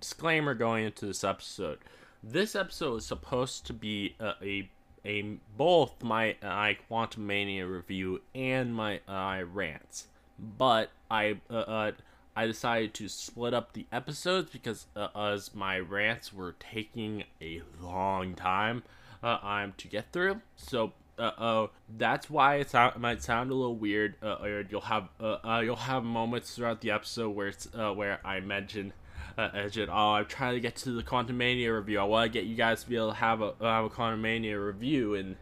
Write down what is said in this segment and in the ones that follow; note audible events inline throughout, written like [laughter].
disclaimer going into this episode. This episode is supposed to be a, a, a both my I Quantumania review and my I rants, but I uh, uh, I decided to split up the episodes because uh, as my rants were taking a long time uh, um, to get through. So uh, uh, that's why it, sound, might sound a little weird. Uh, you'll have uh, uh, you'll have moments throughout the episode where it's uh, where I mention. Uh, mention, oh, I'm trying to get to the Quantumania review. I want to get you guys to be able to have a have a Quantumania review, and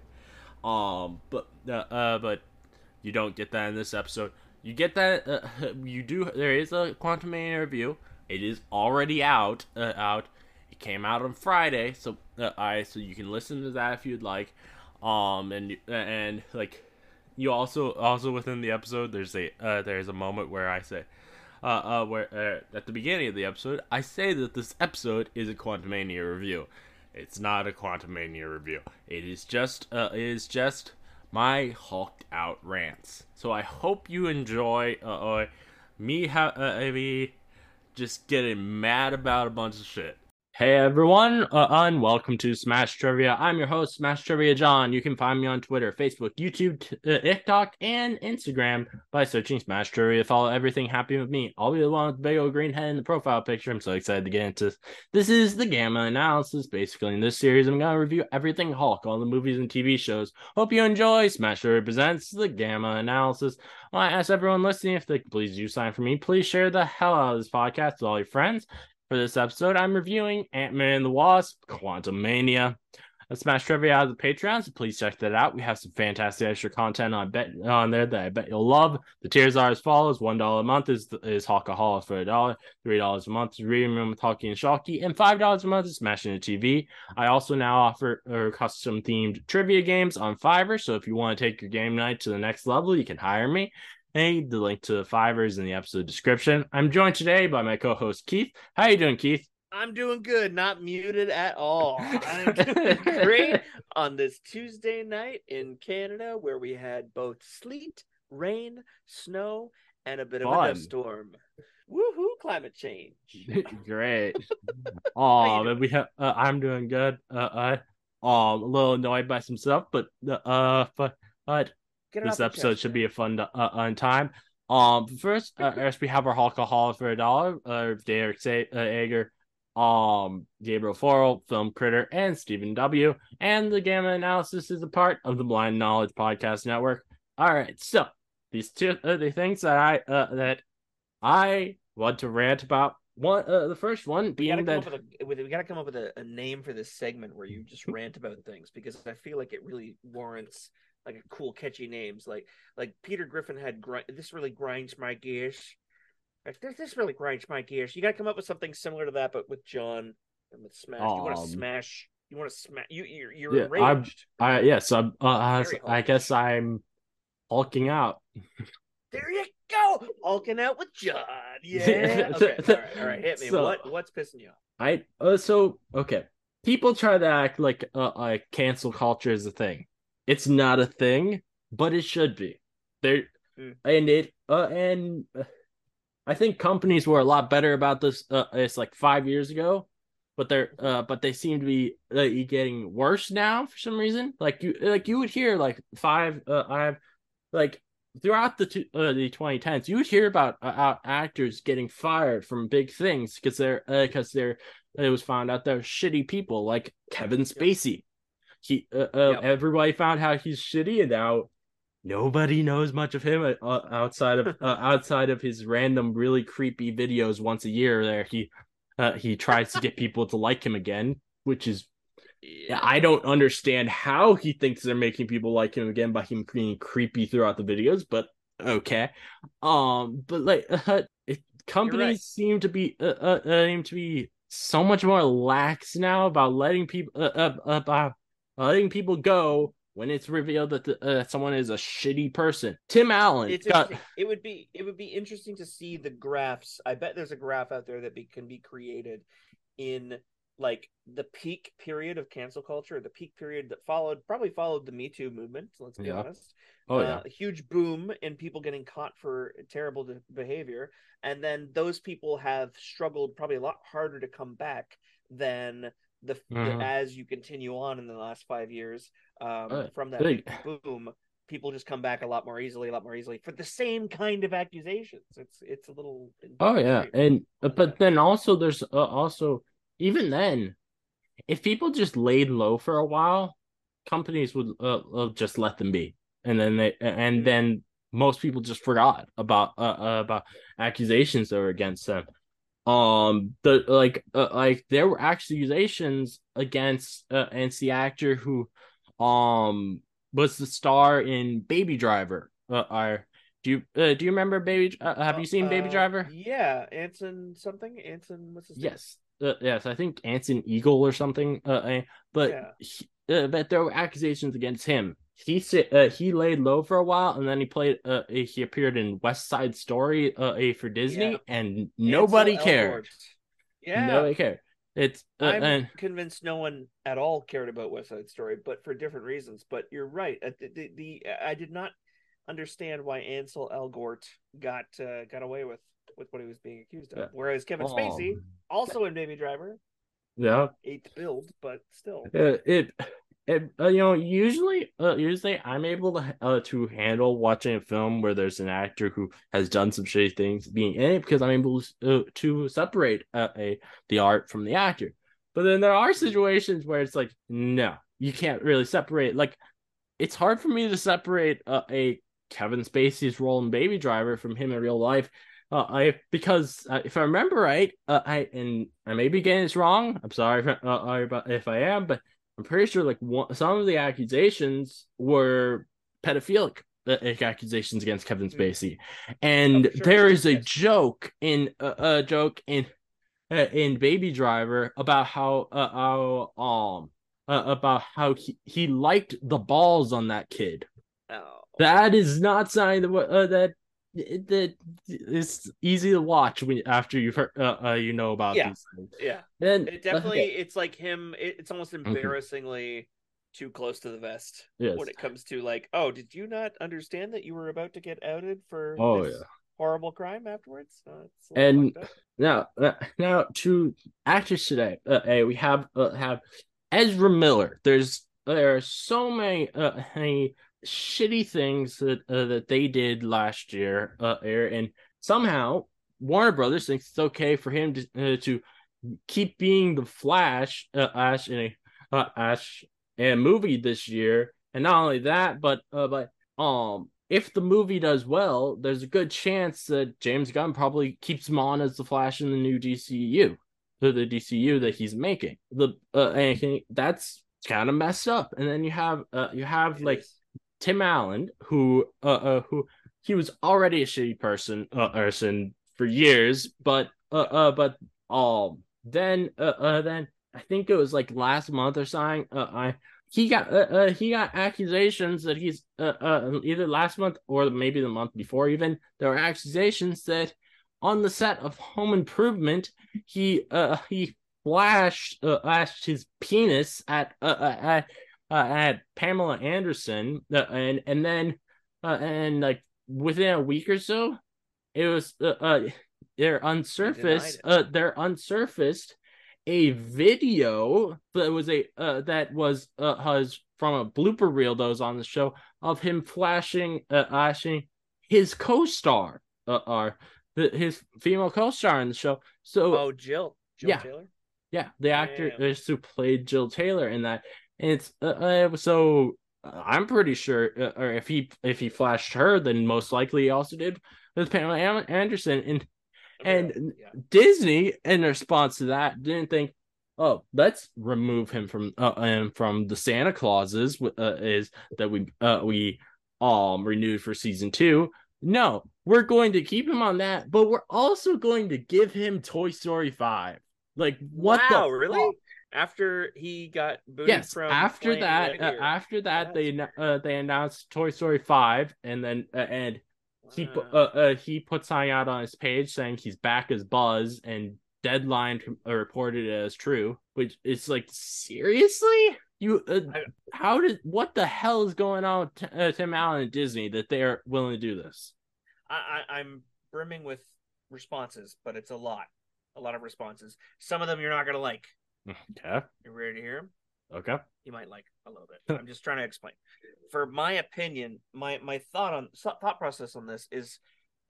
um, but uh, uh, but you don't get that in this episode. You get that. Uh, [laughs] you do. There is a Quantumania review. It is already out. Uh, out. It came out on Friday, so uh, I so you can listen to that if you'd like. Um, and and like you also also within the episode, there's a uh, there's a moment where I say. Uh, uh, where uh, at the beginning of the episode, I say that this episode is a Quantumania review. It's not a Quantumania review. It is just uh, it is just my hulked out rants. So I hope you enjoy uh, uh me ha- uh, me just getting mad about a bunch of shit. Hey everyone, uh, and welcome to Smash Trivia. I'm your host, Smash Trivia John. You can find me on Twitter, Facebook, YouTube, uh, TikTok, and Instagram by searching Smash Trivia. Follow everything happening with me. I'll be the one with the big old green head in the profile picture. I'm so excited to get into this. This is the Gamma Analysis. Basically, in this series, I'm going to review everything Hulk, all the movies and TV shows. Hope you enjoy. Smash Trivia presents the Gamma Analysis. I ask everyone listening if they could please do sign for me. Please share the hell out of this podcast with all your friends. For this episode, I'm reviewing Ant Man and the Wasp, Quantumania. A Smash Trivia out of the Patreon, so please check that out. We have some fantastic extra content on bet on there that I bet you'll love. The tiers are as follows: one dollar a month is is Hulka Holla for a dollar, three dollars a month is Reading Room with Hulkie and Shulkie, and five dollars a month is Smashing the TV. I also now offer uh, custom themed trivia games on Fiverr, so if you want to take your game night to the next level, you can hire me. Hey, the link to the Fiverr is in the episode description. I'm joined today by my co-host Keith. How are you doing, Keith? I'm doing good, not muted at all. I'm [laughs] doing great on this Tuesday night in Canada where we had both sleet, rain, snow, and a bit of a storm. Woohoo, climate change. [laughs] Great. Oh, man, we have. Uh, I'm doing good. Uh, I, um, a little annoyed by some stuff, but uh, but but it this episode chest, should man. be a fun uh, on time. Um, first, uh, [laughs] first we have our Hulka Holla for a dollar. Uh, Derek Sa- uh, Ager, um, Gabriel Forrell, Film Critter, and Stephen W. And the Gamma Analysis is a part of the Blind Knowledge Podcast Network. All right, so these two uh, the things that I uh, that I want to rant about. One, uh, the first one We gotta being come that up with a with, we gotta come up with a, a name for this segment where you just rant about things because I feel like it really warrants like a cool catchy names like like Peter Griffin had gri- this really grinds my gears. Like, this this really grinds my gears. You gotta come up with something similar to that, but with John and with Smash. you want to Um, smash. You want to smash. You you're, you're Yeah, I'm- enraged. I yes, I'm, uh, I, I guess I'm hulking out. There you go, hulking out with John. [laughs] Yeah. [laughs] Okay. all right. All right. Hit me. So- what what's pissing you off? I uh, so okay. People try to act like uh, like cancel culture is a thing. It's not a thing, but it should be. There Mm. and it uh, and uh, I think companies were a lot better about this. Uh, it's like five years ago, but they're uh, but they seem to be uh, getting worse now for some reason. Like you like you would hear like five. Uh, I've like throughout the two, uh, the 2010s, you would hear about uh, uh, actors getting fired from big things because they're because they're it was found out they're shitty people like Kevin Spacey. He uh, uh, Yep. everybody found how he's shitty, and now nobody knows much of him uh, outside of uh, outside of his random really creepy videos once a year. There he uh, he tries to get [laughs] people to like him again, which is I don't understand how he thinks they're making people like him again by him being creepy throughout the videos, but okay. Um, but like uh, [laughs] it, companies right. seem to be uh, uh, uh, seem to be so much more lax now about letting people uh, uh, about letting people go when it's revealed that the, uh, someone is a shitty person. Tim Allen It's got it would be it would be interesting to see the graphs. I bet there's a graph out there that be, can be created in like the peak period of cancel culture, the peak period that followed, probably followed the Me Too movement. Let's be Yeah. honest. Oh Uh, yeah. a huge boom in people getting caught for terrible de- behavior, and then those people have struggled probably a lot harder to come back than the, the Mhm. as you continue on in the last five years um, from that big. [laughs] boom. People just come back a lot more easily, a lot more easily for the same kind of accusations. It's it's a little. Oh yeah, and uh, but then also there's uh, also even then, if people just laid low for a while, companies would uh, uh, just let them be, and then they and Mhm. then most people just forgot about uh, uh about accusations that were against them. Um, the like uh, like there were accusations against uh, against the actor who, um, was the star in Baby Driver. Uh, are do you uh, do you remember Baby? Uh, have you seen Baby Uh, Driver? Yeah, Anson something. Anson, what's his name? Yes, uh, yes, I think Anson Eagle or something. Uh, uh, but Yeah. he, uh, but there were accusations against him. He said uh, he laid low for a while, and then he played. Uh, he appeared in West Side Story, uh, a for Disney, Yeah. and nobody Ansel cared. Elgort. Yeah, Nobody cared. It's uh, I'm and convinced no one at all cared about West Side Story, but for different reasons. But you're right. Uh, The, the, the I did not understand why Ansel Elgort got uh, got away with with what he was being accused of, Yeah. whereas Kevin oh, Spacey, also in Baby Driver, yeah, eighth billed, but still. it. It, uh, you know, usually, uh, usually I'm able to uh, to handle watching a film where there's an actor who has done some shitty things being in it because I'm able to, uh, to separate uh, a the art from the actor. But then there are situations where it's like, no, you can't really separate. Like, it's hard for me to separate uh, a Kevin Spacey's role in Baby Driver from him in real life. I because if I remember right, I and I may be getting this wrong. I'm sorry if, if I am, but I'm pretty sure like one, some of the accusations were pedophilic uh, accusations against Kevin Mm. Spacey, and Oh, sure, there is a yes. joke in a uh, joke in uh, in Baby Driver about how uh, how um uh, about how he, he liked the balls on that kid. Oh, That is not something that uh, that that is easy to watch when after you've heard uh, uh you know about Yeah. these things. yeah. And It definitely, it's like him. It, it's almost Mm-hmm. embarrassingly too close to the vest yes. when it comes to like, oh, did you not understand that you were about to get outed for Oh, this yeah. horrible crime afterwards? Uh, it's And- Now, uh, now to actors today, uh, hey, we have uh, have Ezra Miller. There's there are so many uh, many shitty things that uh, that they did last year, uh, air, and somehow Warner Brothers thinks it's okay for him to uh, to keep being the Flash, uh, Ash in a uh, Ash movie this year, and not only that, but uh, but um if the movie does well, there's a good chance that James Gunn probably keeps him on as the Flash in the new DCU, the, the DCU that he's making. The uh, and that's kind of messed up. And then you have uh, you have It like is. Tim Allen, who uh, uh who he was already a shitty person uh, person for years, but uh, uh but um then uh, uh then I think it was like last month or something. Uh, I he got uh, uh, he got accusations that he's uh, uh either last month or maybe the month before even there were accusations that on the set of Home Improvement he uh he flashed uh, flashed his penis at uh, uh at uh, at Pamela Anderson uh, and and then uh, and like within a week or so it was uh, uh they're unsurfaced uh they're unsurfaced a video that was a uh, that was uh was from a blooper reel that was on the show of him flashing uh flashing his co-star uh or the, his female co-star in the show so Oh, Jill. Jill Yeah. Taylor. yeah, the actor who played Jill Taylor in that. And it's uh, uh, so uh, I'm pretty sure, uh, or if he if he flashed her, then most likely he also did with Pamela Anderson. And And- yeah. Disney, in response to that, didn't think, oh, let's remove him from uh, and from the Santa Clauses uh, is that we uh we um renewed for season two. No, we're going to keep him on that, but we're also going to give him Toy Story five. Like what wow, the really? fuck? After he got booted yes from after that uh, after that they uh, they announced toy story 5 and then uh, and he Wow. uh, uh he put something out on his page saying he's back as buzz and Deadline reported as true, which is like seriously. You, uh, I- how did what the hell is going on with T- uh, Tim Allen and Disney that they are willing to do this? I, I I'm brimming with responses, but it's a lot, a lot of responses. Some of them you're not gonna like. [laughs] Okay, You're ready to hear them? okay, You might like a little bit. I'm just trying to explain. For my opinion, my my thought on thought process on this is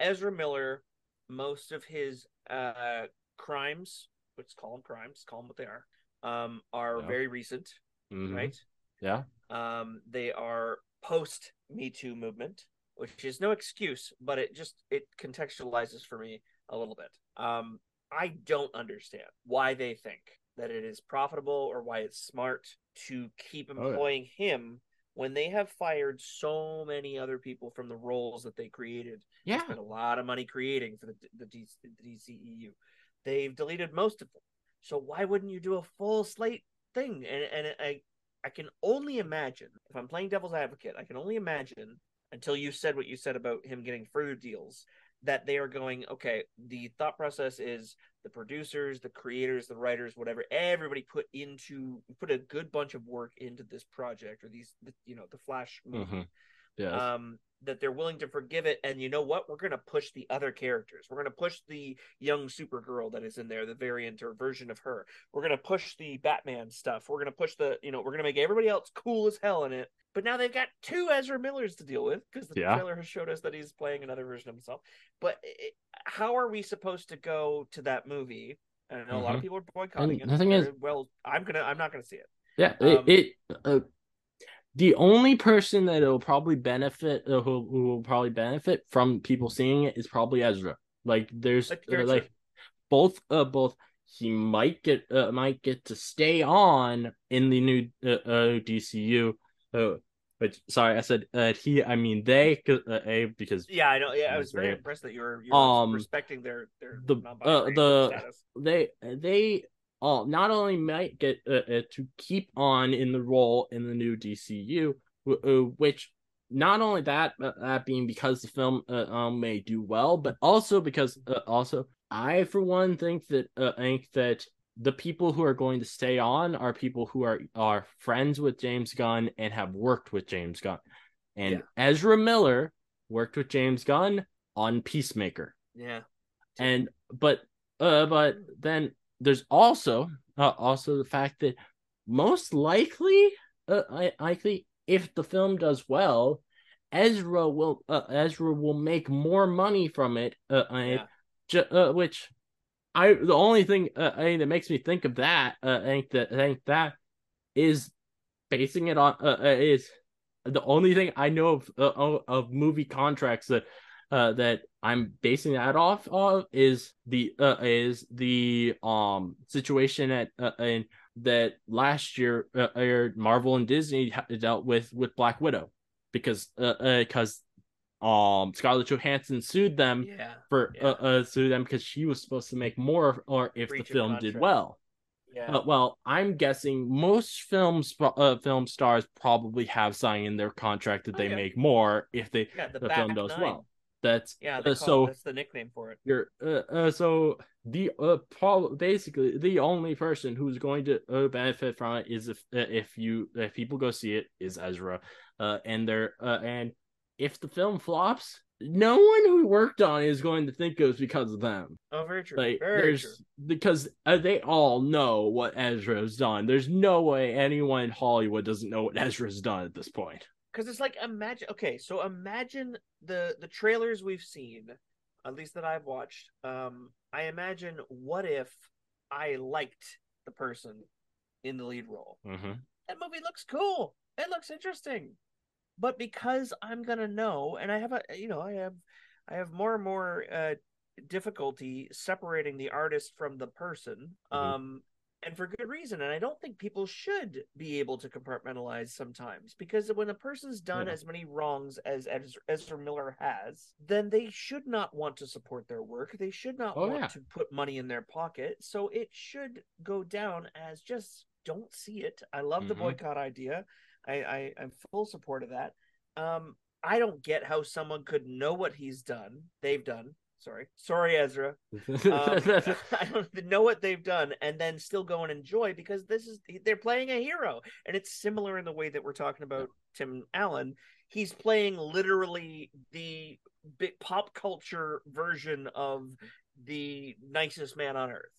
Ezra Miller. Most of his uh crimes, let's call them crimes, call them what they are, um, are Yeah. very recent, Mhm. right? yeah, Um, they are post Me Too movement, which is no excuse, but it just it contextualizes for me a little bit. Um, I don't understand why they think that it is profitable or why it's smart to keep Oh, yeah. employing him when they have fired so many other people from the roles that they created. Yeah, spent a lot of money creating for the the, D, the DCEU. They've deleted most of them. So why wouldn't you do a full slate thing? And and I I can only imagine if I'm playing devil's advocate, I can only imagine until you said what you said about him getting further deals that they are going okay the thought process is the producers the creators the writers whatever everybody put into put a good bunch of work into this project or these you know the flash movie Mhm. yeah, um, that they're willing to forgive it. And you know what? We're going to push the other characters. We're going to push the young Supergirl that is in there, the variant or version of her. We're going to push the Batman stuff. We're going to push the, you know, we're going to make everybody else cool as hell in it. But now they've got two Ezra Millers to deal with because the Yeah. trailer has showed us that he's playing another version of himself. But it, how are we supposed to go to that movie? And I know a lot of Mhm. people are boycotting And it. the thing is- well, I'm gonna, I'm not gonna see it. Yeah, Um, it, it uh, the only person that will probably benefit uh, who, who will probably benefit from people seeing it is probably Ezra. Like there's Like, uh, like both uh both he might get uh, might get to stay on in the new uh, uh DCU. Uh, but sorry, I said uh, he. I mean they. Uh, a because Yeah, I know. Yeah, I was very impressed that you were, you were Um, respecting their their the- uh, the- status. they they uh, not only might get uh, uh, to keep on in the role in the new DCU, w- uh, which not only that uh, that being because the film uh, um, may do well, but also because uh, also I for one think that uh, think that the people who are going to stay on are people who are are friends with James Gunn and have worked with James Gunn, and Yeah. Ezra Miller worked with James Gunn on Peacemaker. Yeah, and but uh but then there's also uh, also the fact that most likely uh, I likely if the film does well Ezra will uh, Ezra will make more money from it uh, yeah, ju- uh, which I the only thing uh, I mean, that makes me think of that uh, I think that I think that is basing it on is the only thing I know of uh, of- of movie contracts that uh, that I'm basing that off of is the uh, is the um situation at uh, in that last year uh, uh, Marvel and Disney dealt with with Black Widow because uh because um Scarlett Johansson sued them yeah, for Yeah. uh, uh sue them because she was supposed to make more or if Breach the film did well. yeah. Uh, well, I'm guessing most films uh, film stars probably have signed in their contract that Oh, they yeah. make more if they yeah, the, the film does nine. well. That's Yeah, uh, so that's the nickname for it. you're uh, uh, so the uh basically the only person who's going to uh, benefit from it is if uh, if you if people go see it is Ezra, uh, and they're uh, and if the film flops, no one who worked on it is going to think it was because of them. Oh, very true. Like very there's true. because uh, they all know what Ezra's done. There's no way anyone in Hollywood doesn't know what Ezra's done at this point. Because it's like imagine. Okay, so imagine the the trailers we've seen, at least that I've watched. Um, I imagine what if I liked the person in the lead role. Mm-hmm. that movie looks cool. It looks interesting. But because I'm gonna know, and I have a, you know, I have, I have more and more uh, difficulty separating the artist from the person, Mhm. um, and for good reason. And I don't think people should be able to compartmentalize sometimes because when a person's done Yeah. as many wrongs as Ezra, Miller has, then they should not want to support their work. They should not Oh, want yeah. to put money in their pocket. So it should go down as just don't see it. I love the Mhm. boycott idea. I, I I'm full support of that. Um, I don't get how someone could know what he's done, they've done, Sorry, sorry, Ezra. Um, [laughs] [laughs] I don't know what they've done, and then still go and enjoy because this is they're playing a hero, and it's similar in the way that we're talking about Tim Allen. He's playing literally the pop culture version of the nicest man on earth.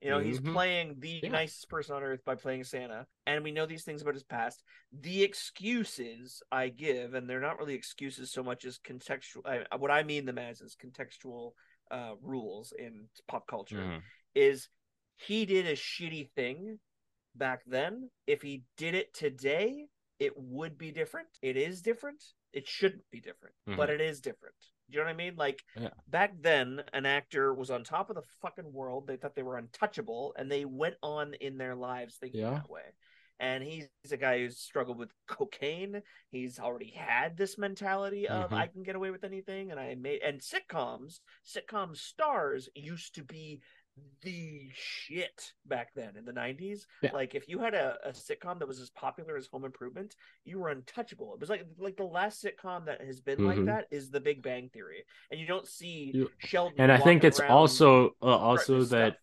You know, he's Mhm. playing the Yeah. nicest person on earth by playing Santa, and we know these things about his past. The excuses I give, and they're not really excuses so much as contextual. I, what I mean them as is contextual uh, rules in pop culture. Mhm. Is he did a shitty thing back then? If he did it today, it would be different. It is different. It shouldn't be different, but it is different. Do you know what I mean? Like Yeah. back then, an actor was on top of the fucking world. They thought they were untouchable, and they went on in their lives thinking Yeah. that way. And he's a guy who's struggled with cocaine. He's already had this mentality of Mhm. I can get away with anything, and I made and sitcoms. Sitcom stars used to be the shit back then in the 90s Yeah. like if you had a, a sitcom that was as popular as home improvement you were untouchable. It was like like the last sitcom that has been like Mhm. that is the big bang theory. And you don't see You- sheldon And I think it's also uh, also that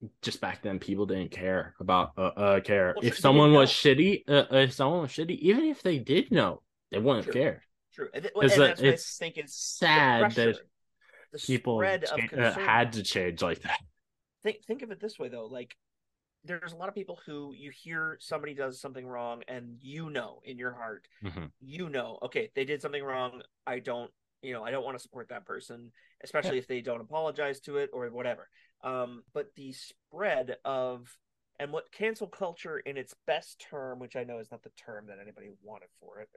stuff. just back then people didn't care about uh, uh care. Well, if someone was shitty uh, if someone was shitty even if they did know they wouldn't True. care. True. And, th- It's and that's what it's i think is sad that people spread of cha- uh, had to change like that think think of it this way though like there's a lot of people who you hear somebody does something wrong and you know in your heart Mhm. you know okay they did something wrong. I don't you know i don't want to support that person especially if they don't apologize to it or whatever. Um but the spread of and what cancel culture in its best term which i know is not the term that anybody wanted for it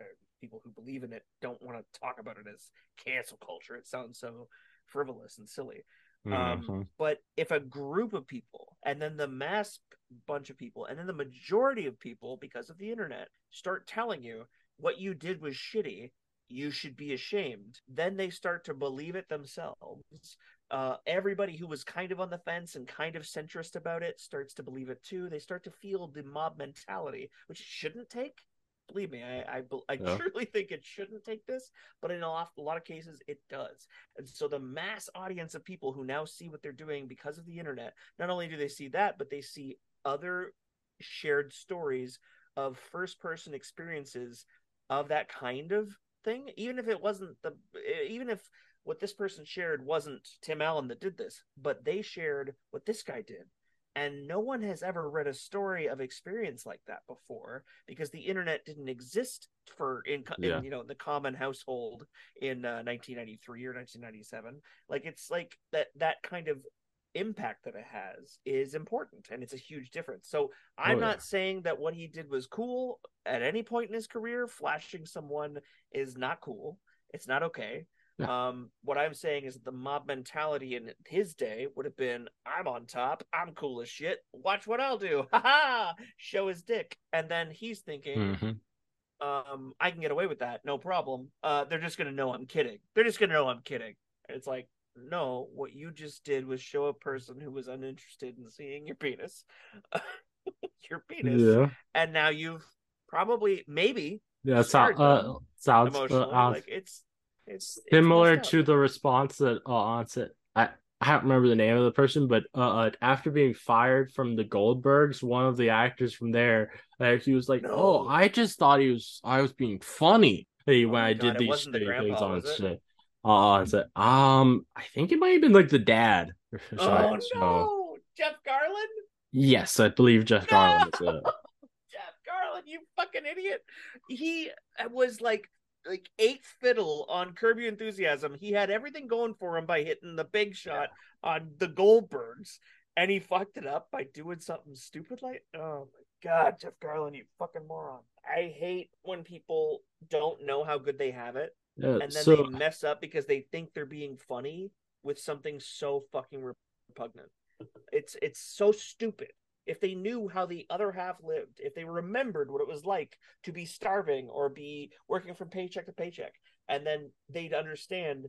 people who believe in it don't want to talk about it as cancel culture. It sounds so frivolous and silly um, Mhm. but if a group of people and then the mass bunch of people and then the majority of people because of the internet start telling you what you did was shitty you should be ashamed then they start to believe it themselves uh, everybody who was kind of on the fence and kind of centrist about it starts to believe it too they start to feel the mob mentality which it shouldn't take believe me i i, I Yeah. truly [laughs] think it shouldn't take this but in a lot, a lot of cases it does and so the mass audience of people who now see what they're doing because of the internet, not only do they see that, but they see other shared stories of first person experiences of that kind of thing. Even if it wasn't the, even if what this person shared wasn't Tim Allen that did this, but they shared what this guy did. And no one has ever read a story of experience like that before because the internet didn't exist for in, in you know the common household in uh, 1993 or 1997 like it's like that that kind of impact that it has is important and it's a huge difference. So i'm Oh, yeah. not saying that what he did was cool at any point in his career. Flashing someone is not cool. It's not okay Yeah. um what i'm saying is that the mob mentality in his day would have been i'm on top i'm cool as shit watch what i'll do [laughs] ha ha show his dick and then he's thinking Mhm. um, I can get away with that, no problem. Uh, they're just gonna know I'm kidding. They're just gonna know I'm kidding. It's like, no, what you just did was show a person who was uninterested in seeing your penis, [laughs] your penis, yeah and now you've probably, maybe, yeah so, uh, sounds uh, emotionally, uh, like it's, it's it's similar to the response that uh, onset I, I don't remember the name of the person, but uh, uh, after being fired from the Goldbergs, one of the actors from there, uh, he was like, "Oh, I just thought he was I was being funny hey, Oh when I God, did these the shitty things on shit." Uh, I said, um, I think it might have been like the dad. [laughs] Oh So- no, Jeff Garlin. yes, I believe Jeff No! Garlin. [laughs] Jeff Garlin, you fucking idiot. He was like like eighth fiddle on Curb Your Enthusiasm. He had everything going for him by hitting the big shot on the Goldbergs, and he fucked it up by doing something stupid like oh my god, Jeff Garlin, you fucking moron. I hate when people don't know how good they have it Yeah, and then so they mess up because they think they're being funny with something so fucking repugnant. It's it's so stupid. If they knew how the other half lived, if they remembered what it was like to be starving or be working from paycheck to paycheck, and then they'd understand,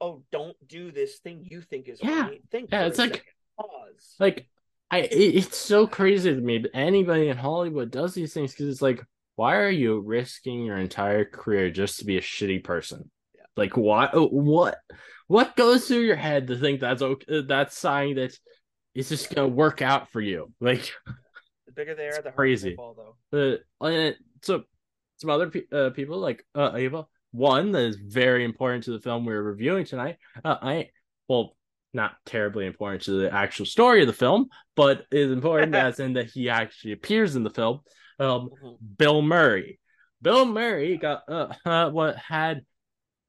oh, don't do this thing you think is Yeah. funny. Think Yeah, it's like- Pause. like I it, it's so crazy to me that anybody in Hollywood does these things because it's like, why are you risking your entire career just to be a shitty person? Yeah. Like what uh, what what goes through your head to think that's okay? Uh, that's sign that it's just gonna work out for you. [laughs] Like The bigger they are, the harder crazy. they fall, though. uh, and so some other pe- uh, people like uh, Ava. One that is very important to the film we're reviewing tonight. Uh, I well, not terribly important to the actual story of the film, but is important [laughs] as in that he actually appears in the film. Um, Mhm. Bill Murray. Bill Murray got uh, uh [laughs] what had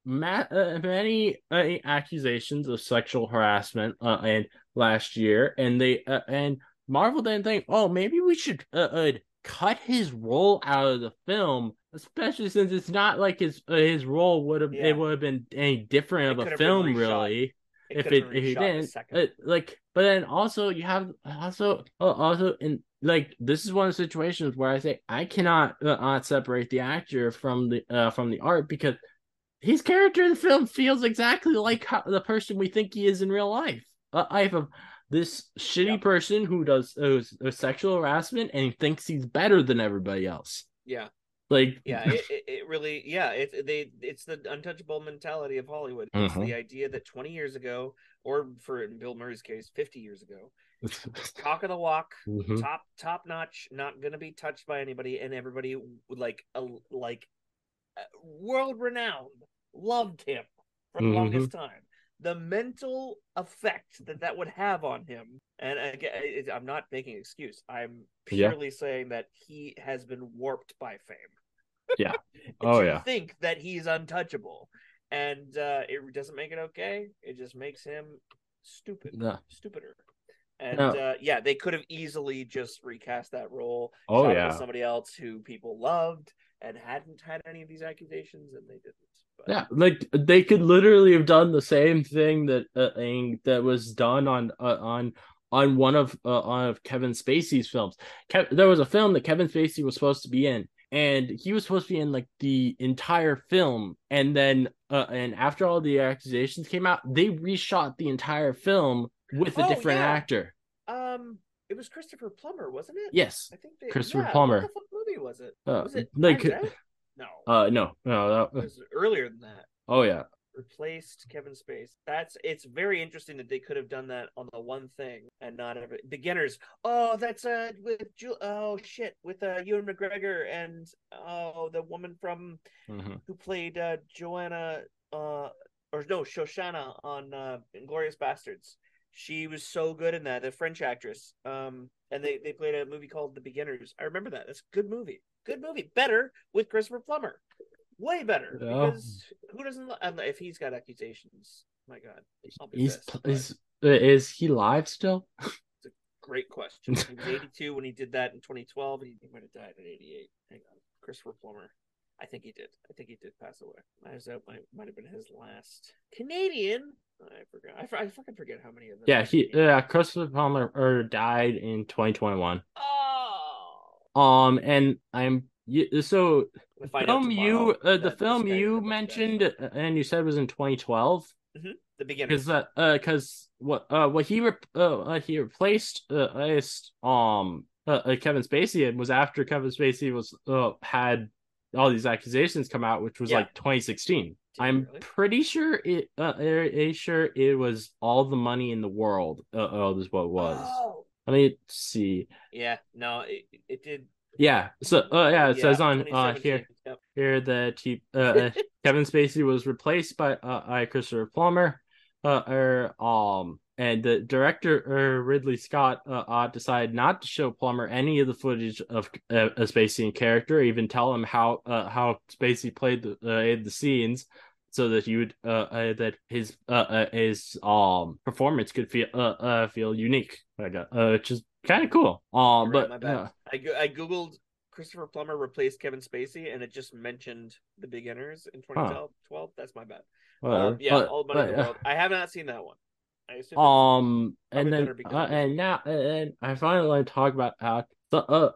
ma- uh, many uh, accusations of sexual harassment uh, and last year, and they uh, and Marvel didn't think, oh, maybe we should uh, uh, cut his role out of the film, especially since it's not like his uh, his role would have Yeah. it would have been any different It of a could have been film, really It if it if he reshot in a didn't. like but then also you have also also in like this is one of the situations where i say i cannot uh, not separate the actor from the uh from the art because his character in the film feels exactly like how, the person we think he is in real life uh, i have a, this shitty Yeah. person who does uh, uh, sexual harassment and he thinks he's better than everybody else yeah, like yeah. It, it, really, yeah. It they it's the untouchable mentality of Hollywood. It's Mhm. the idea that 20 years ago, or for in Bill Murray's case, 50 years ago, [laughs] talk of the walk, Mhm. top top notch, not gonna be touched by anybody, and everybody like a like world renowned, loved him for the Mhm. longest time. The mental effect that that would have on him, and again, I'm not making an excuse. I'm Yeah. purely saying that he has been warped by fame. Yeah. [laughs] Oh, yeah. think that he's untouchable, and uh, it doesn't make it okay. It just makes him stupid Yeah. stupider. And No. uh, yeah, they could have easily just recast that role. Oh, shot it with yeah. somebody else who people loved and hadn't had any of these accusations, and they didn't. But, Yeah, like they could literally have done the same thing that uh, that was done on uh, on on one of uh, on of Kevin Spacey's films. Kev- there was a film that Kevin Spacey was supposed to be in, and he was supposed to be in like the entire film. And then, uh, and after all the accusations came out, they reshot the entire film with a Oh, different yeah. actor. um, it was Christopher Plummer, wasn't it? Yes, I think they, Christopher yeah, Plummer. What movie was it? uh, Was it like? No, uh, no, no, it that, was earlier than that. oh yeah, replaced Kevin Space. That's it's very interesting that they could have done that on the one thing and not every beginners. Oh, that's uh with Ju- oh shit with uh Ewan McGregor and oh the woman from Mhm. who played uh Joanna uh or no Shoshana on uh Inglourious Basterds. She was so good in that, the French actress. Um and they they played a movie called The Beginners. I remember that. That's a good movie. Good movie. Better with Christopher Plummer. Way better Yeah. because who doesn't and if he's got accusations? My God, he's pissed, is uh, is he live still? [laughs] It's a great question. He was 82 when he did that in 2012, and he might have died at 88. Hang on, Christopher Plummer. I think he did. I think he did pass away. Knives Out might might have been his last Canadian. I forgot. I, I fucking forget how many of them. Yeah, he yeah Christopher Plummer er, died in 2021. Oh, Um, and I'm so We'll find out film you uh, the film you the best guy. mentioned uh, and you said was in 2012 the beginning. because that uh because what uh what he re- uh, uh he replaced uh is, um uh, uh, Kevin Spacey in was after Kevin Spacey was uh had all these accusations come out which was Yeah. like 2016. I'm really? pretty sure it uh uh, sure it was all the money in the world. Uh, oh, this is what it was. Oh. Let me see. Yeah, no, it, it did. Yeah. So, uh, yeah, it says on uh here Yep. here that he uh, uh, [laughs] Kevin Spacey was replaced by uh by Christopher Plummer, uh, or um, and the director uh, Ridley Scott uh, uh decided not to show Plummer any of the footage of uh, a Spacey in character, even tell him how uh how Spacey played the uh, the scenes. So that you would uh, uh that his uh, uh his um performance could feel uh, uh feel unique, got uh, which is kind of cool. Um, You're but my bad. uh, I go- I googled Christopher Plummer replaced Kevin Spacey, and it just mentioned The Beginners in 2012. 12. That's my bad. Um, yeah, But- all the money in but, the uh, world. I have not seen that one. I assume Um, and then uh, and now and I finally want to talk about how the uh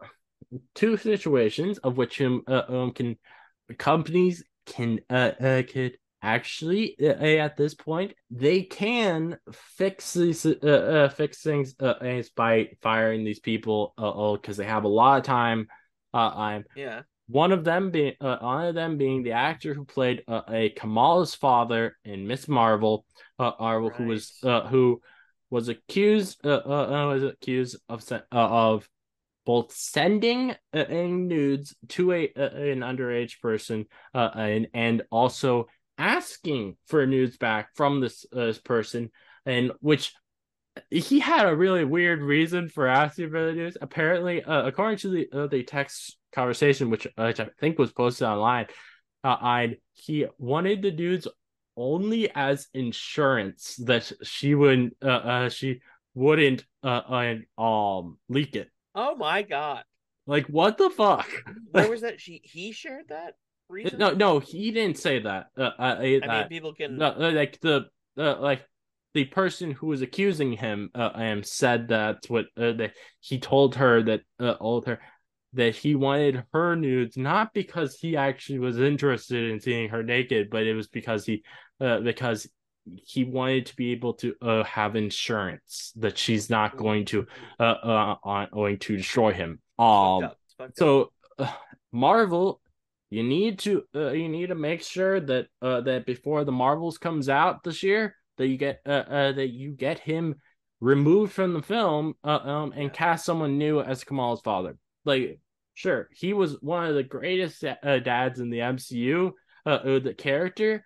two situations of which um uh, um can companies can uh, uh could actually uh, at this point they can fix these uh, uh fix things uh is by firing these people uh oh because they have a lot of time uh I'm yeah, one of them being uh, one of them being the actor who played uh, a Kamala's father in Miss Marvel, uh, Marvel, right. who was uh, who was accused uh, uh, was accused of uh, of both sending uh, nudes to a uh, an underage person uh, and and also asking for news back from this, uh, this person and which he had a really weird reason for asking for the news. Apparently uh, according to the uh, the text conversation which, which i think was posted online uh, i he wanted the nudes only as insurance that she would uh, uh she wouldn't uh, uh um leak it. Oh my god. Like what the fuck? Where was [laughs] that? She he shared that reason? no no he didn't say that uh, uh i mean people can no, uh, like the uh, like the person who was accusing him uh, um said that what uh, that he told her that uh, told her that he wanted her nudes not because he actually was interested in seeing her naked, but it was because he uh, because he wanted to be able to uh, have insurance that she's not going to uh, uh, uh going to destroy him. Um, so uh, Marvel, you need to uh, you need to make sure that uh, that before the Marvels comes out this year, that you get uh, uh that you get him removed from the film uh, um and cast someone new as Kamala's father. Like, sure, he was one of the greatest uh, dads in the MCU, uh, uh, the character,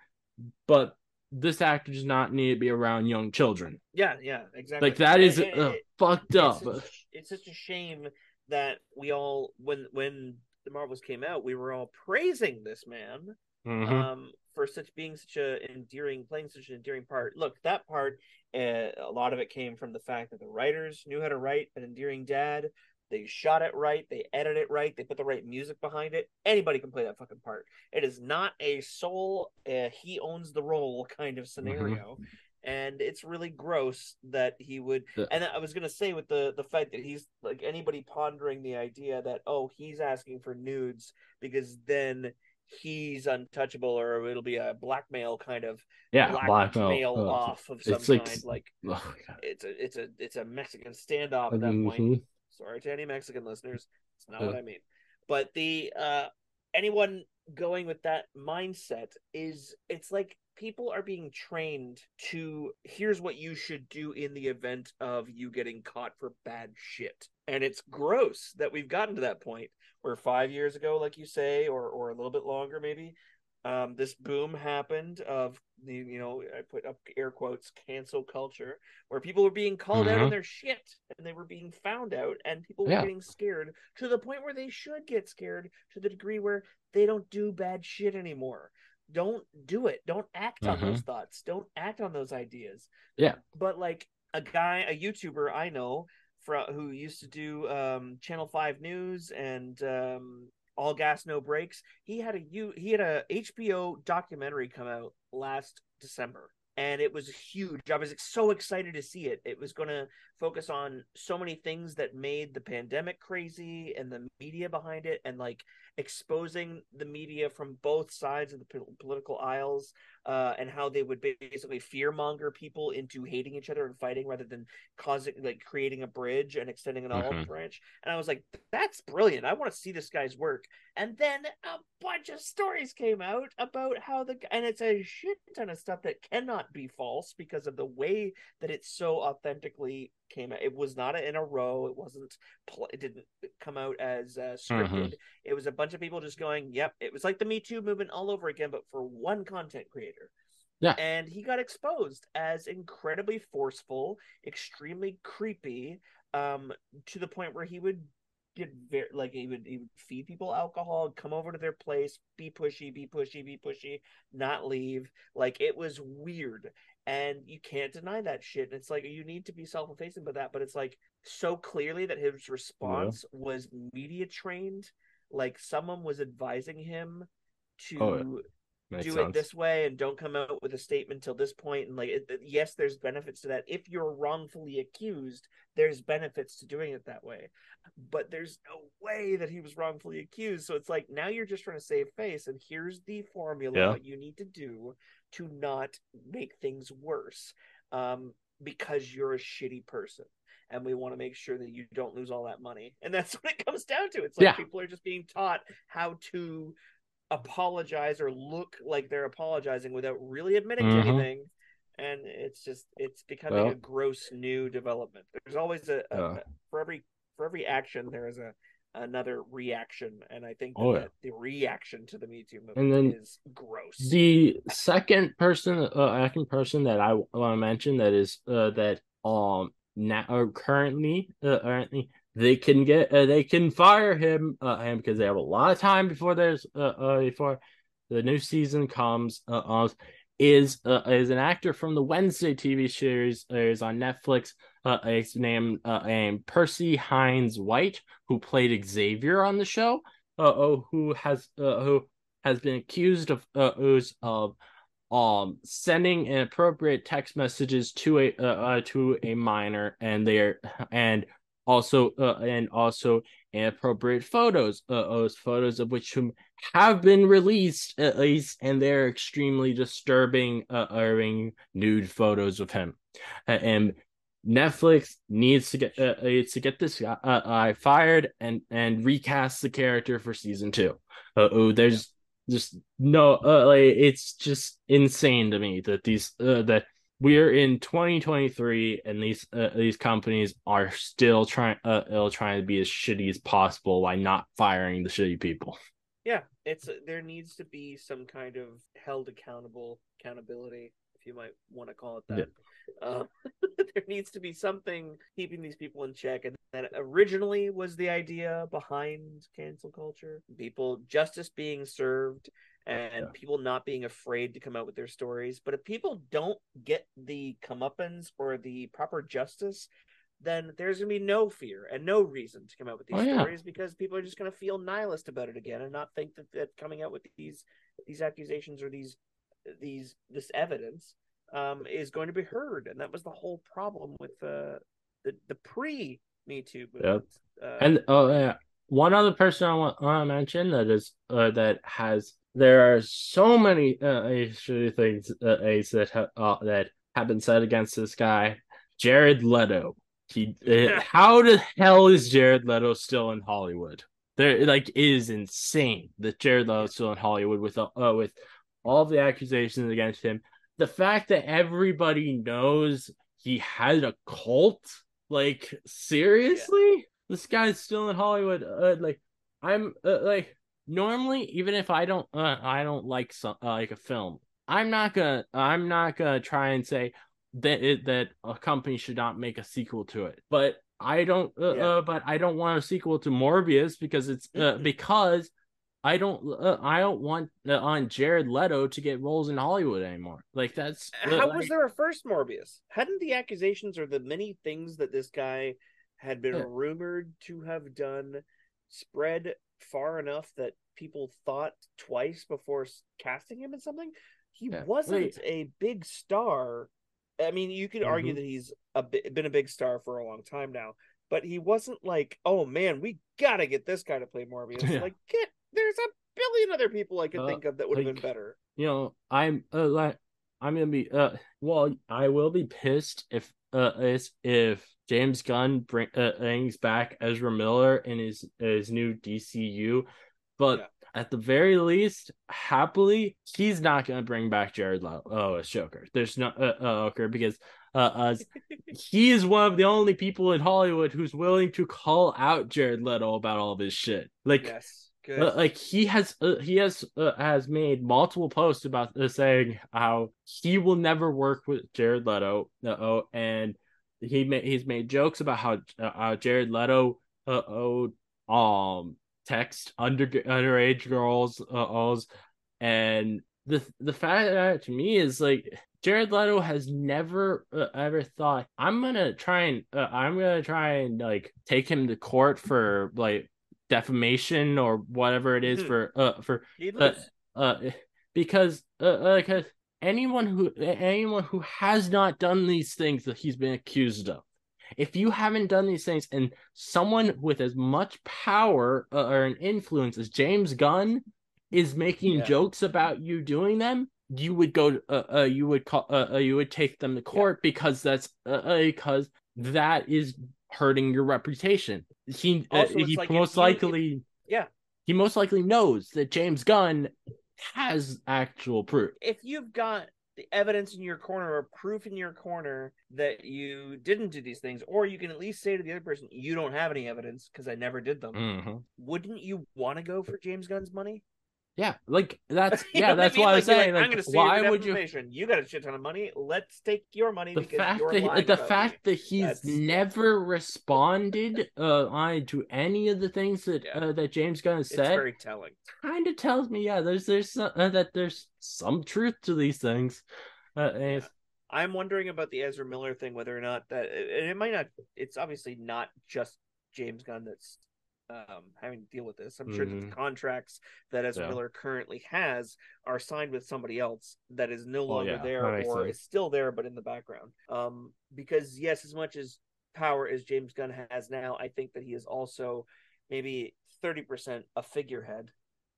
but this actor does not need to be around young children. Yeah, yeah, exactly. Like that is it, uh, it, fucked up. It's such, it's such a shame that we all when when the Marvels came out, we were all praising this man mm-hmm. um, for such being such a endearing, playing such an endearing part. Look, that part, uh, a lot of it came from the fact that the writers knew how to write an endearing dad. They shot it right. They edited it right. They put the right music behind it. Anybody can play that fucking part. It is not a soul, uh, he owns the role kind of mm-hmm. scenario. Mm-hmm. And it's really gross that he would. Yeah. And I was gonna say with the the fact that he's like anybody pondering the idea that oh he's asking for nudes because then he's untouchable or it'll be a blackmail kind of yeah blackmail uh, off of some like, kind like oh, it's a it's a it's a Mexican standoff at that mm-hmm. point. Sorry to any Mexican listeners. It's not uh, what I mean. But the uh anyone going with that mindset is it's like people are being trained to here's what you should do in the event of you getting caught for bad shit. And it's gross that we've gotten to that point where 5 years ago like you say or or a little bit longer maybe um, this boom happened of the you know I put up air quotes cancel culture where people were being called mm-hmm. out on their shit and they were being found out and people were getting scared to the point where they should get scared to the degree where they don't do bad shit anymore. Don't do it. Don't act mm-hmm. on those mm-hmm. thoughts. Don't act on those ideas. Yeah. But like a guy, a YouTuber I know from who used to do um, Channel Five News and um, all gas no Brakes. he had a you he had a hbo documentary come out last december and it was huge i was so excited to see it it was going to focus on so many things that made the pandemic crazy and the media behind it and like exposing the media from both sides of the political aisles uh, and how they would basically fear monger people into hating each other and fighting rather than causing like creating a bridge and extending an olive mm-hmm. branch. And I was like, that's brilliant. I want to see this guy's work. And then a bunch of stories came out about how the and it's a shit ton of stuff that cannot be false because of the way that it's so authentically came out. It was not in a row. It wasn't. It didn't come out as uh, scripted. Mm-hmm. It was a bunch of people just going, "Yep." It was like the Me Too movement all over again, but for one content creator. Yeah. And he got exposed as incredibly forceful, extremely creepy, um, to the point where he would get very like he would he would feed people alcohol, come over to their place, be pushy, be pushy, be pushy, not leave. Like it was weird and you can't deny that shit. And it's like you need to be self-effacing about that, but it's like so clearly that his response yeah. was media trained, like someone was advising him to oh, do sense. it this way and don't come out with a statement till this point. And like, it, yes, there's benefits to that. If you're wrongfully accused, there's benefits to doing it that way. But there's no way that he was wrongfully accused. So it's like now you're just trying to save face, and here's the formula yeah. what you need to do to not make things worse um, because you're a shitty person. and we want to make sure that you don't lose all that money. And that's [laughs] what it comes down to. It's like Yeah. people are just being taught how to apologize or look like they're apologizing without really admitting Mhm. to anything. And it's just it's becoming Well- a gross new development. There's always a, a Yeah. for every for every action there is a another reaction, and I think that, Oh, yeah. that the reaction to the Me Too movement And then is gross. The second person, uh, second person that I want to mention that is uh, that um now or currently uh, currently they can get uh, they can fire him uh him because they have a lot of time before there's uh, uh before the new season comes uh, uh is uh, is an actor from the Wednesday TV series uh, is on Netflix uh is named uh named Percy Hynes White who played Xavier on the show uh oh who has uh who has been accused of uh, of um sending inappropriate text messages to a to a minor and they're and also and also inappropriate photos uh, photos of which have been released at least and they're extremely disturbing uh disturbing nude photos of him Uh, and Netflix needs to get uh, needs to get this guy uh, fired and and recast the character for season two. Uh, oh, there's just no uh, like it's just insane to me that these uh, that we're in 2023 and these uh, these companies are still trying uh, uh, trying to be as shitty as possible by not firing the shitty people. Yeah, it's there needs to be some kind of held accountable accountability, if you might want to call it that. Um, [laughs] there needs to be something keeping these people in check, and that originally was the idea behind cancel culture. People justice being served, and Yeah. people not being afraid to come out with their stories. But if people don't get the comeuppance or the proper justice, then there's gonna be no fear and no reason to come out with these Oh, yeah. stories because people are just gonna feel nihilist about it again and not think that, that coming out with these these accusations or these these this evidence um is going to be heard and that was the whole problem with uh, the the pre Me Too movement. Uh, And oh yeah, one other person I want, want to mention that is uh, that has there are so many uh, things uh, Ace, that ha- uh, that have been said against this guy, Jared Leto. He uh, [laughs] how the hell is Jared Leto still in Hollywood? There like it is insane that Jared Leto is still in Hollywood with uh, uh, with all the accusations against him. The fact that everybody knows he had a cult, like seriously, this guy's still in Hollywood. Uh, like I'm uh, like normally, even if I don't, uh, I don't like some uh, like a film, I'm not gonna, I'm not gonna try and say that it, that a company should not make a sequel to it. But I don't, uh, Yeah. uh, but I don't want a sequel to Morbius because it's uh, [laughs] because. I don't. Uh, I don't want uh, on Jared Leto to get roles in Hollywood anymore. Like that's How like- was there a first Morbius? Hadn't the accusations or the many things that this guy had been Yeah. rumored to have done spread far enough that people thought twice before casting him in something? He Yeah. wasn't Wait. a big star. I mean, you could argue Mhm. that he's a been a big star for a long time now, but he wasn't like, oh man, we gotta get this guy to play Morbius. Yeah. Like, get there's a billion other people I could Uh, think of that would have like- been better. you know, I'm uh, like I'm gonna be uh well, I will be pissed if uh is if James Gunn bring uh, brings back Ezra Miller in his his new DCU, but Yeah. at the very least, happily, he's not gonna bring back Jared Leto oh, as Joker. There's no uh, Joker because uh, uh [laughs] he is one of the only people in Hollywood who's willing to call out Jared Leto about all this shit. Like Yes, good. uh, like he has uh, he has uh, has made multiple posts about uh, saying how he will never work with Jared Leto uh, oh and he ma- he's made jokes about how uh, Jared Leto uh, oh um text under underage girls uh, ohs, and the the fact that to me is like Jared Leto has never uh, ever thought I'm gonna try and uh, I'm gonna try and like take him to court for like defamation or whatever it is Mhm. for uh for uh, uh because uh, uh because anyone who anyone who has not done these things that he's been accused of if you haven't done these things and someone with as much power uh, or an influence as James Gunn is making Yeah. jokes about you doing them you would go to, uh, uh you would call uh, uh you would take them to court because that's uh, uh, because that is hurting your reputation. He uh, Also, it's he like most you- if- likely yeah. he most likely knows that James Gunn has actual proof. if you've got the evidence in your corner or proof in your corner that you didn't do these things, or you can at least say to the other person, "You don't have any evidence because I never did them." Mhm. Wouldn't you want to go for James Gunn's money? Yeah, like that's [laughs] yeah, know what that's I mean? why I was saying. like, Like, I'm going to sue why would you? You got a shit ton of money. Let's take your money The because fact that the fact me. that he's That's- never responded uh on to any of the things that Yeah. uh, that James Gunn has It's said very telling. kind of tells me yeah there's there's some, uh, that there's some truth to these things. Uh, it's- I'm wondering about the Ezra Miller thing, whether or not that, and it might not. It's obviously not just James Gunn that's um, having to deal with this. I'm sure that the contracts that Ezra Yeah. Miller currently has are signed with somebody else that is no longer yeah, there or sense. is still there but in the background. Um, because yes, as much as power as James Gunn has now, I think that he is also maybe 30% a figurehead.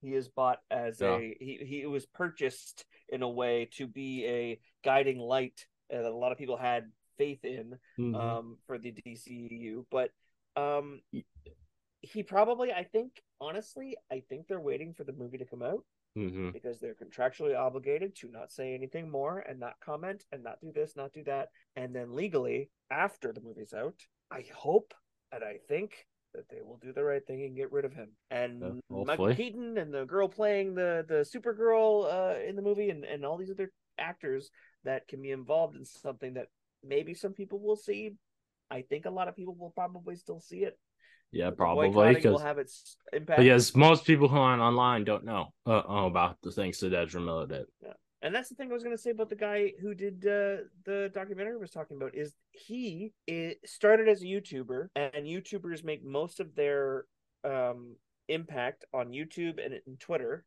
He is bought as Yeah. a he, he was purchased in a way to be a guiding light uh, that a lot of people had faith in Mhm. um, for the DCEU. But um, he probably, I think, honestly, I think they're waiting for the movie to come out Mhm. because they're contractually obligated to not say anything more and not comment and not do this, not do that. And then legally, after the movie's out, I hope and I think that they will do the right thing and get rid of him. And Yeah, Michael. Keaton and the girl playing the the Supergirl uh, in the movie and, and all these other actors that can be involved in something that maybe some people will see. I think a lot of people will probably still see it. Yeah, probably because have its impact. because most people who are online don't know uh, uh, about the things that Ezra Miller did. And that's the thing I was going to say about the guy who did uh, the documentary I was talking about is he started as a YouTuber, and YouTubers make most of their um, impact on YouTube and, and Twitter,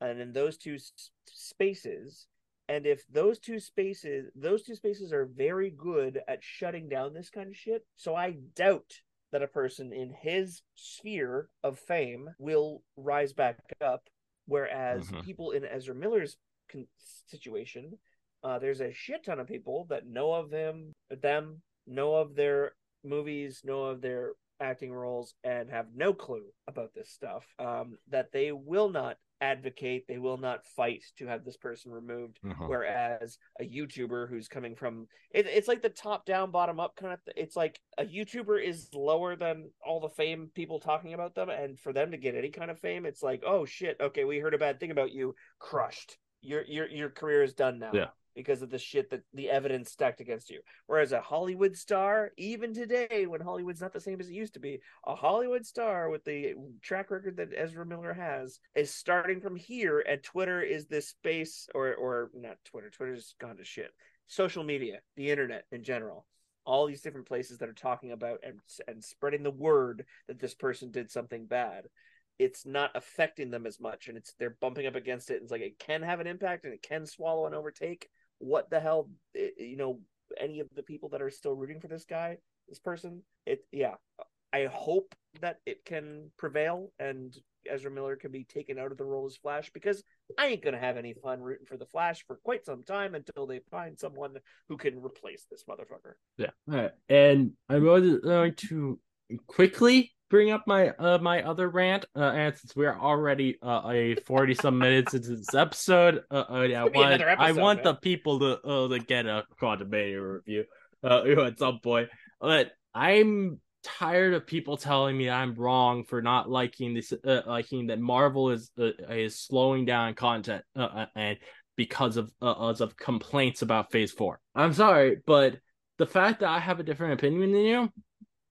and in those two s- spaces. And if those two spaces, those two spaces are very good at shutting down this kind of shit, so I doubt that a person in his sphere of fame will rise back up. Whereas Mhm. people in Ezra Miller's con- situation, uh, there's a shit ton of people that know of him, them, know of their movies, know of their acting roles, and have no clue about this stuff. Um, that they will not advocate, they will not fight to have this person removed. Mhm. Whereas a YouTuber who's coming from it, it's like the top down, bottom up kind of. Th- it's like a YouTuber is lower than all the fame people talking about them, and for them to get any kind of fame, it's like, oh shit, okay, we heard a bad thing about you, crushed. Your your your career is done now. Yeah. Because of the shit that the evidence stacked against you. Whereas a Hollywood star, even today, when Hollywood's not the same as it used to be, a Hollywood star with the track record that Ezra Miller has is starting from here, and Twitter is this space, or or not Twitter. Twitter's gone to shit. Social media, the internet in general, all these different places that are talking about and and spreading the word that this person did something bad. It's not affecting them as much, and it's they're bumping up against it. And it's like it can have an impact, and it can swallow and overtake. What the hell, eh, you know? Any of the people that are still rooting for this guy, this person, it yeah. I hope that it can prevail and Ezra Miller can be taken out of the role as Flash because I ain't gonna have any fun rooting for the Flash for quite some time until they find someone who can replace this motherfucker. Yeah. All right. And I'm going to quickly bring up my uh my other rant. Uh, and since we're already uh, a forty some minutes into this episode, uh, uh yeah, I want another I want man. the people to uh to get a Quantum review uh [laughs] at some point. But I'm tired of people telling me I'm wrong for not liking this, uh, liking that Marvel is uh, is slowing down content and because of uh, of complaints about Phase Four. I'm sorry, but the fact that I have a different opinion than you,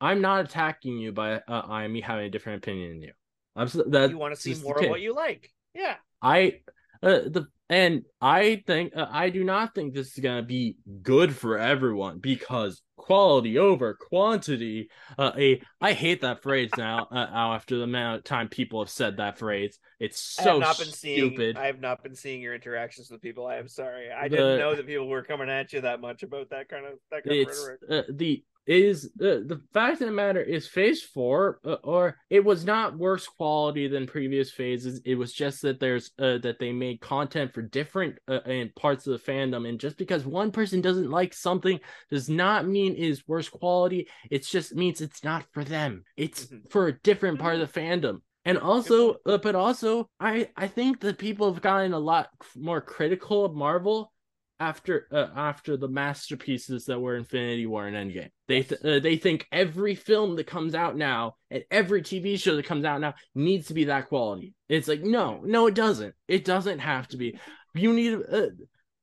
I'm not attacking you by uh, I me having a different opinion than you. I'm that you want to see more of what you like. Yeah. I uh, the and I think uh, I do not think this is gonna be good for everyone because quality over quantity. Uh, a I hate that phrase now. Uh, after the amount of time people have said that phrase, it's so been seeing stupid. I have not been seeing your interactions with people. I am sorry. I The- didn't know that people were coming at you that much about that kind of that kind of rhetoric. uh, the is uh, the fact of the matter is phase four uh, or it was not worse quality than previous phases. It was just that there's uh, that they made content for different uh, parts of the fandom. And just because one person doesn't like something does not mean it is worse quality. It just means it's not for them. It's mm-hmm. for a different part of the fandom. And also uh, but also i i think that people have gotten a lot more critical of marvel after uh, after the masterpieces that were Infinity War and Endgame. They th- uh, they think every film that comes out now and every TV show that comes out now needs to be that quality. It's like no, no, it doesn't. It doesn't have to be. You need uh,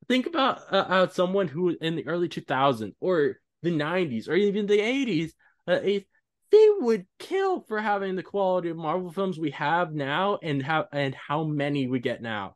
think about uh, someone who in the early 2000s or the 90s or even the 80s. Uh, they would kill for having the quality of Marvel films we have now and how and how many we get now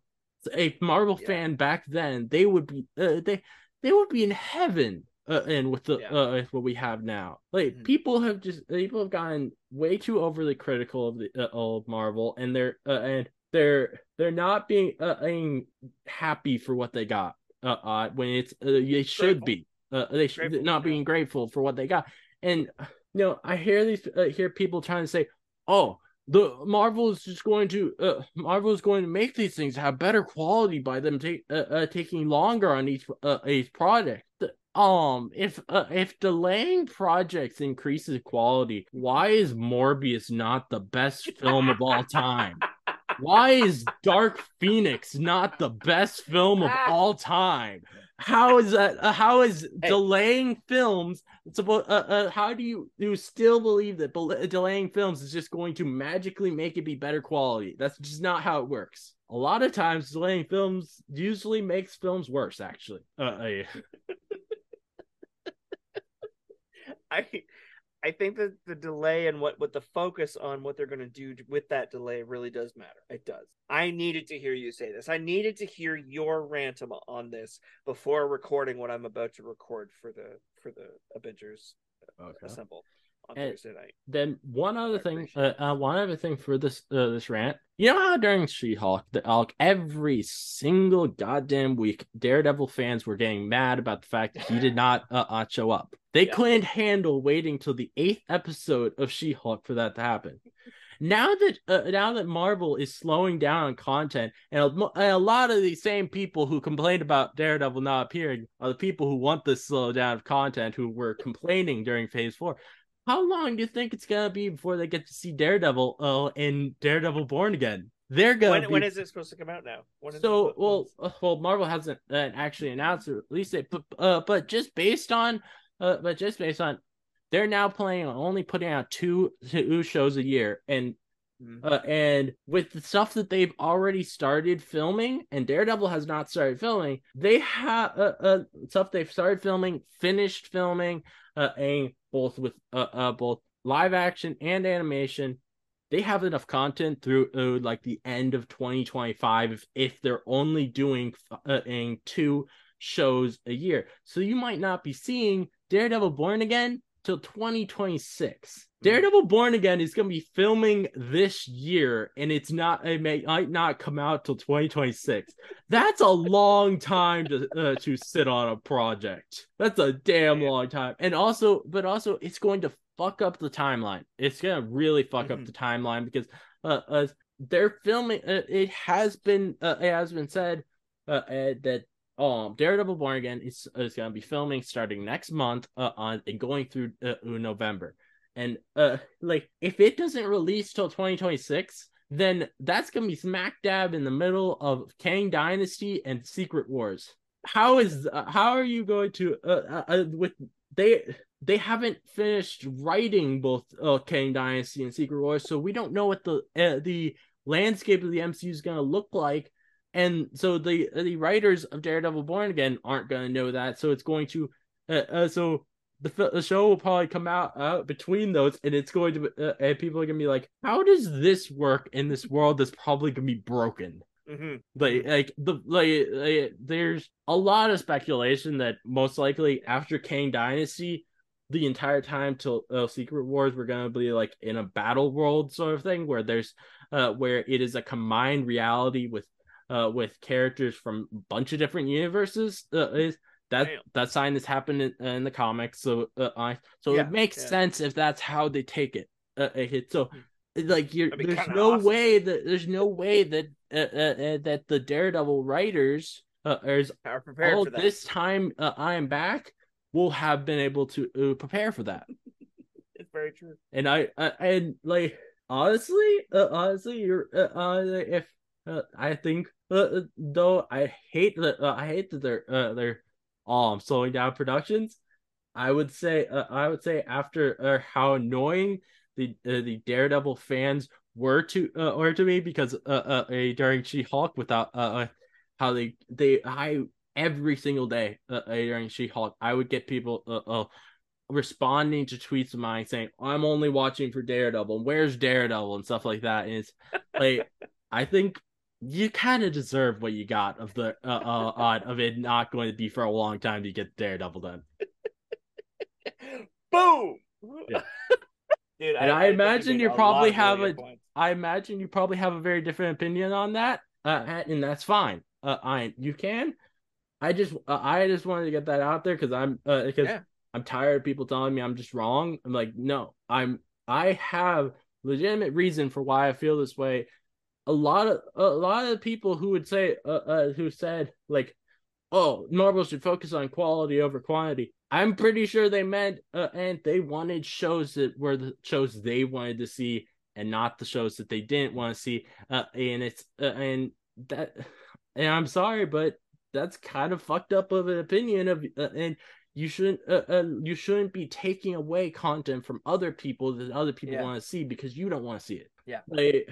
a Marvel yeah. fan back then, they would be uh, they they would be in heaven. Uh, and with the yeah. uh, with what we have now, like mm-hmm. people have just people have gotten way too overly critical of the uh, old Marvel, and they're uh, and they're they're not being uh, being happy for what they got. Uh, uh when it's uh, they should grateful. be. Uh, they should grateful, not being grateful for what they got. And you know, I hear these uh, hear people trying to say, "Oh, the Marvel is just going to uh, Marvel is going to make these things have better quality by them take uh, uh, taking longer on each uh, each project. Um, if uh, if delaying projects increases quality, why is Morbius not the best film of all time? [laughs] Why is Dark Phoenix not the best film of [laughs] all time? How is that uh, how is [laughs] hey. delaying films supposed uh, uh, how do you you still believe that bel- delaying films is just going to magically make it be better quality? That's just not how it works. A lot of times delaying films usually makes films worse actually. Uh, [laughs] I I think that the delay and what what the focus on what they're going to do with that delay really does matter. It does. I needed to hear you say this. I needed to hear your rant on this before recording what I'm about to record for the for the Avengers uh, okay. Assemble on and Thursday night. Then one other thing, uh, uh, one other thing for this uh, this rant. You know how during She-Hulk, the Hulk, every single goddamn week, Daredevil fans were getting mad about the fact that he did not uh, uh, show up. They yeah. couldn't handle waiting till the eighth episode of She-Hulk for that to happen. Now that uh, now that Marvel is slowing down on content, and a, a, lot of these same people who complained about Daredevil not appearing are the people who want this slow down of content, who were complaining during Phase Four. How long do you think it's gonna be before they get to see Daredevil uh, in Daredevil Born Again? They're gonna. When, when is it supposed to come out now? so well, uh, well, Marvel hasn't uh, actually announced or release it, but uh, but just based on, uh, but just based on, they're now planning on only putting out two two shows a year, and mm-hmm. uh, and with the stuff that they've already started filming, and Daredevil has not started filming, they have uh, uh stuff they've started filming, finished filming, uh, and both with uh, uh both live action and animation they have enough content through uh, like the end of 2025 if, if they're only doing uh, two shows a year so you might not be seeing daredevil born again till 2026 hmm. Daredevil born again is going to be filming this year and it's not it may might not come out till 2026 that's a long time to uh, to sit on a project that's a damn long time and also but also it's going to fuck up the timeline. It's gonna really fuck mm-hmm. up the timeline because uh, uh they're filming. Uh, it has been uh, it has been said uh, uh, that um Daredevil Born Again is is gonna be filming starting next month uh, on and going through uh, November. And uh like if it doesn't release till 2026, then that's gonna be smack dab in the middle of Kang Dynasty and Secret Wars. How is uh, how are you going to uh, uh, uh with they they haven't finished writing both uh, Kang Dynasty and Secret Wars, so we don't know what the uh, the landscape of the MCU is to look like, and so the the writers of Daredevil Born Again aren't to know that. So it's going to uh, uh, so the, the show will probably come out uh, between those, and it's going to uh, and people are going to be like, how does this work in this world that's probably going to be broken? Mm-hmm. Like, like the like, like, there's a lot of speculation that most likely after Kang Dynasty, the entire time till uh, Secret Wars, we're gonna be like in a battle world sort of thing where there's uh where it is a combined reality with uh with characters from a bunch of different universes uh, is that Damn. that sign has happened in, in the comics, so uh, I so Yeah, it makes yeah. sense if that's how they take it. Uh, uh, it- so like you're there's no awesome. way that there's no way that uh, uh, uh, that the Daredevil writers uh, is Are prepared all this time uh, I am back will have been able to uh, prepare for that. [laughs] It's very true. and I, I and like honestly, uh, honestly, you're uh, uh if uh, I think uh, though I hate that uh, I hate that they're uh, they're um slowing down productions. I would say uh, I would say after uh, how annoying the uh, the Daredevil fans were to uh, were to me because uh, uh uh, during She Hulk without uh, uh how they they I every single day uh, uh, during She Hulk I would get people uh, uh responding to tweets of mine saying I'm only watching for Daredevil and where's Daredevil and stuff like that and it's like [laughs] I think you kind of deserve what you got of the uh, uh [laughs] odd of it not going to be for a long time to get Daredevil done. [laughs] Boom. Yeah. [laughs] Dude, And I think imagine you probably have a- points. I imagine you probably have a very different opinion on that, uh, and that's fine. Uh, I you can. I just uh, I just wanted to get that out there because I'm uh, because Yeah. I'm tired of people telling me I'm just wrong. I'm like, no, I'm I have legitimate reason for why I feel this way. A lot of a lot of people who would say uh, uh who said like, oh, Marvel should focus on quality over quantity. I'm pretty sure they meant uh, and they wanted shows that were the shows they wanted to see and not the shows that they didn't want to see. Uh, and it's uh, and that and I'm sorry, but that's kind of fucked up of an opinion of uh, and you shouldn't uh, uh, you shouldn't be taking away content from other people that other people Yeah. want to see because you don't want to see it. Yeah. Like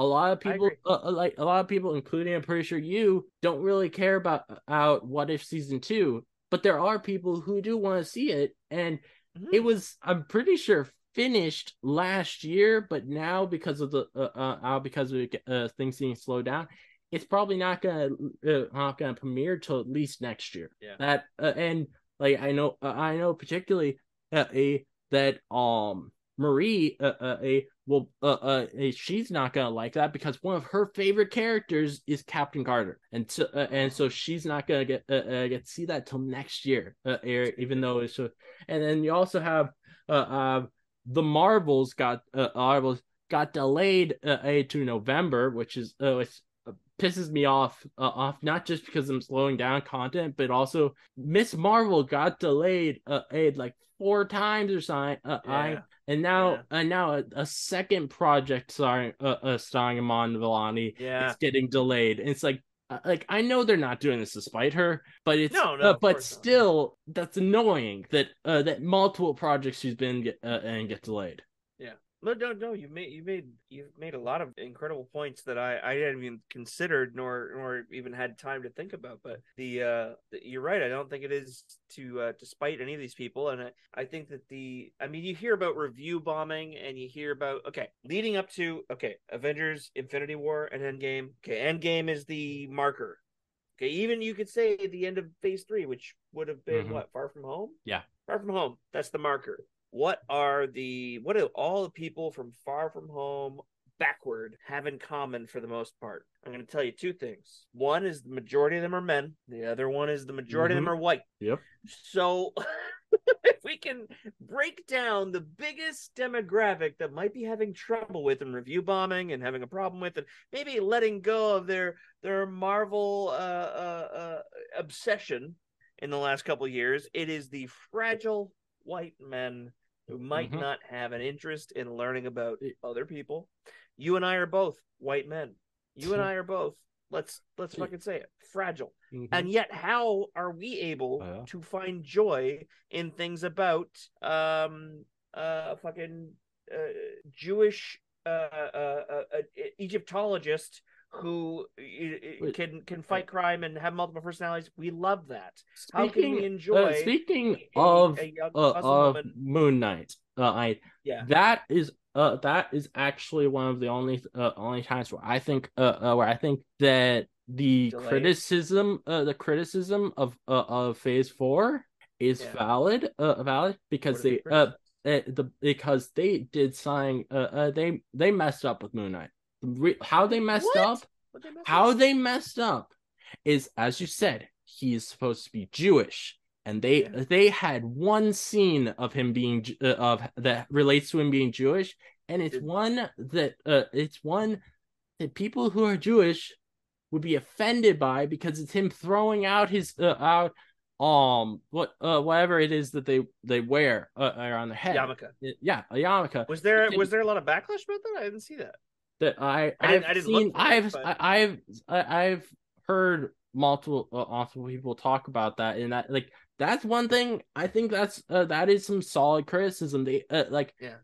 a lot of people uh, uh, like a lot of people including I'm pretty sure you don't really care about out what if season 2, but there are people who do want to see it and Mhm. it was i'm pretty sure finished last year but now because of the uh, uh uh, because of uh, things being slowed down it's probably not gonna uh, not gonna premiere till at least next year Yeah. that uh, and like i know uh, i know particularly uh, a that um marie uh, uh, a well uh, uh she's not gonna like that because one of her favorite characters is captain carter. And so uh, and so she's not gonna get uh, uh, get to see that till next year uh, even though it's so and then you also have the Marvels got Marvels got delayed to November, which is pisses me off uh, off not just because I'm slowing down content, but also Miss Marvel got delayed uh, uh, like four times or something. Uh, I and now Yeah. and now a, a second project starring uh, uh starring Iman Vellani Yeah. it's getting delayed. And it's like, uh, like I know they're not doing this to spite her, but it's No, no, uh, but course not. still, that's annoying that uh, that multiple projects she's been get, uh, and get delayed. No, no, no. You made you made you've made a lot of incredible points that I I hadn't even considered nor nor even had time to think about. But the uh, you're right. I don't think it is to uh, to spite any of these people, and I, I think that the I mean you hear about review bombing and you hear about okay leading up to okay Avengers Infinity War and Endgame. Okay, Endgame is the marker. Okay, even you could say the end of Phase Three, which would have been Mhm. what Far From Home. Yeah. Far From Home. That's the marker what are the what do all the people from far from home backward have in common for the most part? I'm going to tell you two things. One is the majority of them are men. The other one is the majority of them are white. Yep. so [laughs] if we can break down the biggest demographic that might be having trouble with and review bombing and having a problem with and maybe letting go of their their marvel uh, uh, uh, obsession in the last couple of years it is the fragile white men who might Mhm. not have an interest in learning about other people. You and i are both white men. You and i are both let's let's fucking say it fragile. Mhm. and yet how are we able Oh, to find joy in things about um uh fucking uh, jewish uh, uh, uh, uh egyptologist who uh, uh, Wait. can can fight crime and have multiple personalities we love that speaking, how can we uh, enjoy speaking a- of a uh, of woman? Moon Knight, uh, I yeah that is uh that is actually one of the only uh, only times where I think uh, uh where I think that the Delayed. criticism uh the criticism of uh, of Phase Four is Yeah. valid uh valid because they uh uh, the because they did sign uh, uh they they messed up with Moon Knight. Re- how they messed What? up they how up? they messed up is as you said he is supposed to be Jewish, and they Yeah. they had one scene of him being uh, of that relates to him being Jewish, and it's one that uh, it's one that people who are Jewish would be offended by because it's him throwing out his uh, out um what uh whatever it is that they they wear uh, around their head. Yarmulke. Yeah, a yarmulke Was there was there a lot of backlash about that? I didn't see that. That I I I've I seen it, I've but- I've I've heard multiple uh, multiple people talk about that and that like that's one thing I think that's uh, that is some solid criticism they uh, like Yeah.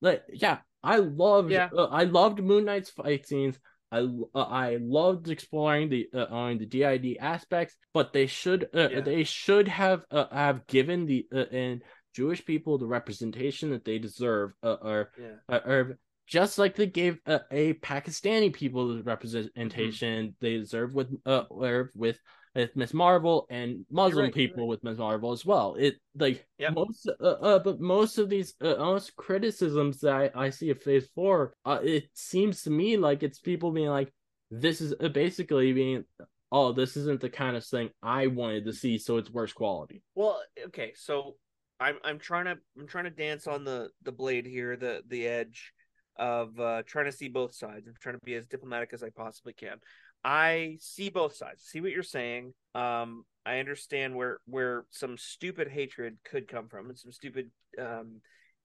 like yeah I loved Yeah. uh, I loved Moon Knight's fight scenes I uh, I loved exploring the uh, on the DID aspects but they should uh, Yeah. they should have uh, have given the uh, and Jewish people the representation that they deserve uh, or Yeah. uh, or just like they gave a, a Pakistani people the representation Mm-hmm. they deserve with uh with with Miss Marvel and Muslim right, people right. with Miss Marvel as well. It like Yep. most uh, uh but most of these uh, most criticisms that I, I see of Phase Four, uh, it seems to me like it's people being like, this is uh, basically being. Oh, this isn't the kind of thing I wanted to see, so it's worse quality. Well, okay, so I'm I'm trying to I'm trying to dance on the the blade here, the the edge of uh trying to see both sides. I'm trying to be as diplomatic as I possibly can. I see both sides. See what you're saying. Um I understand where where some stupid hatred could come from and some stupid um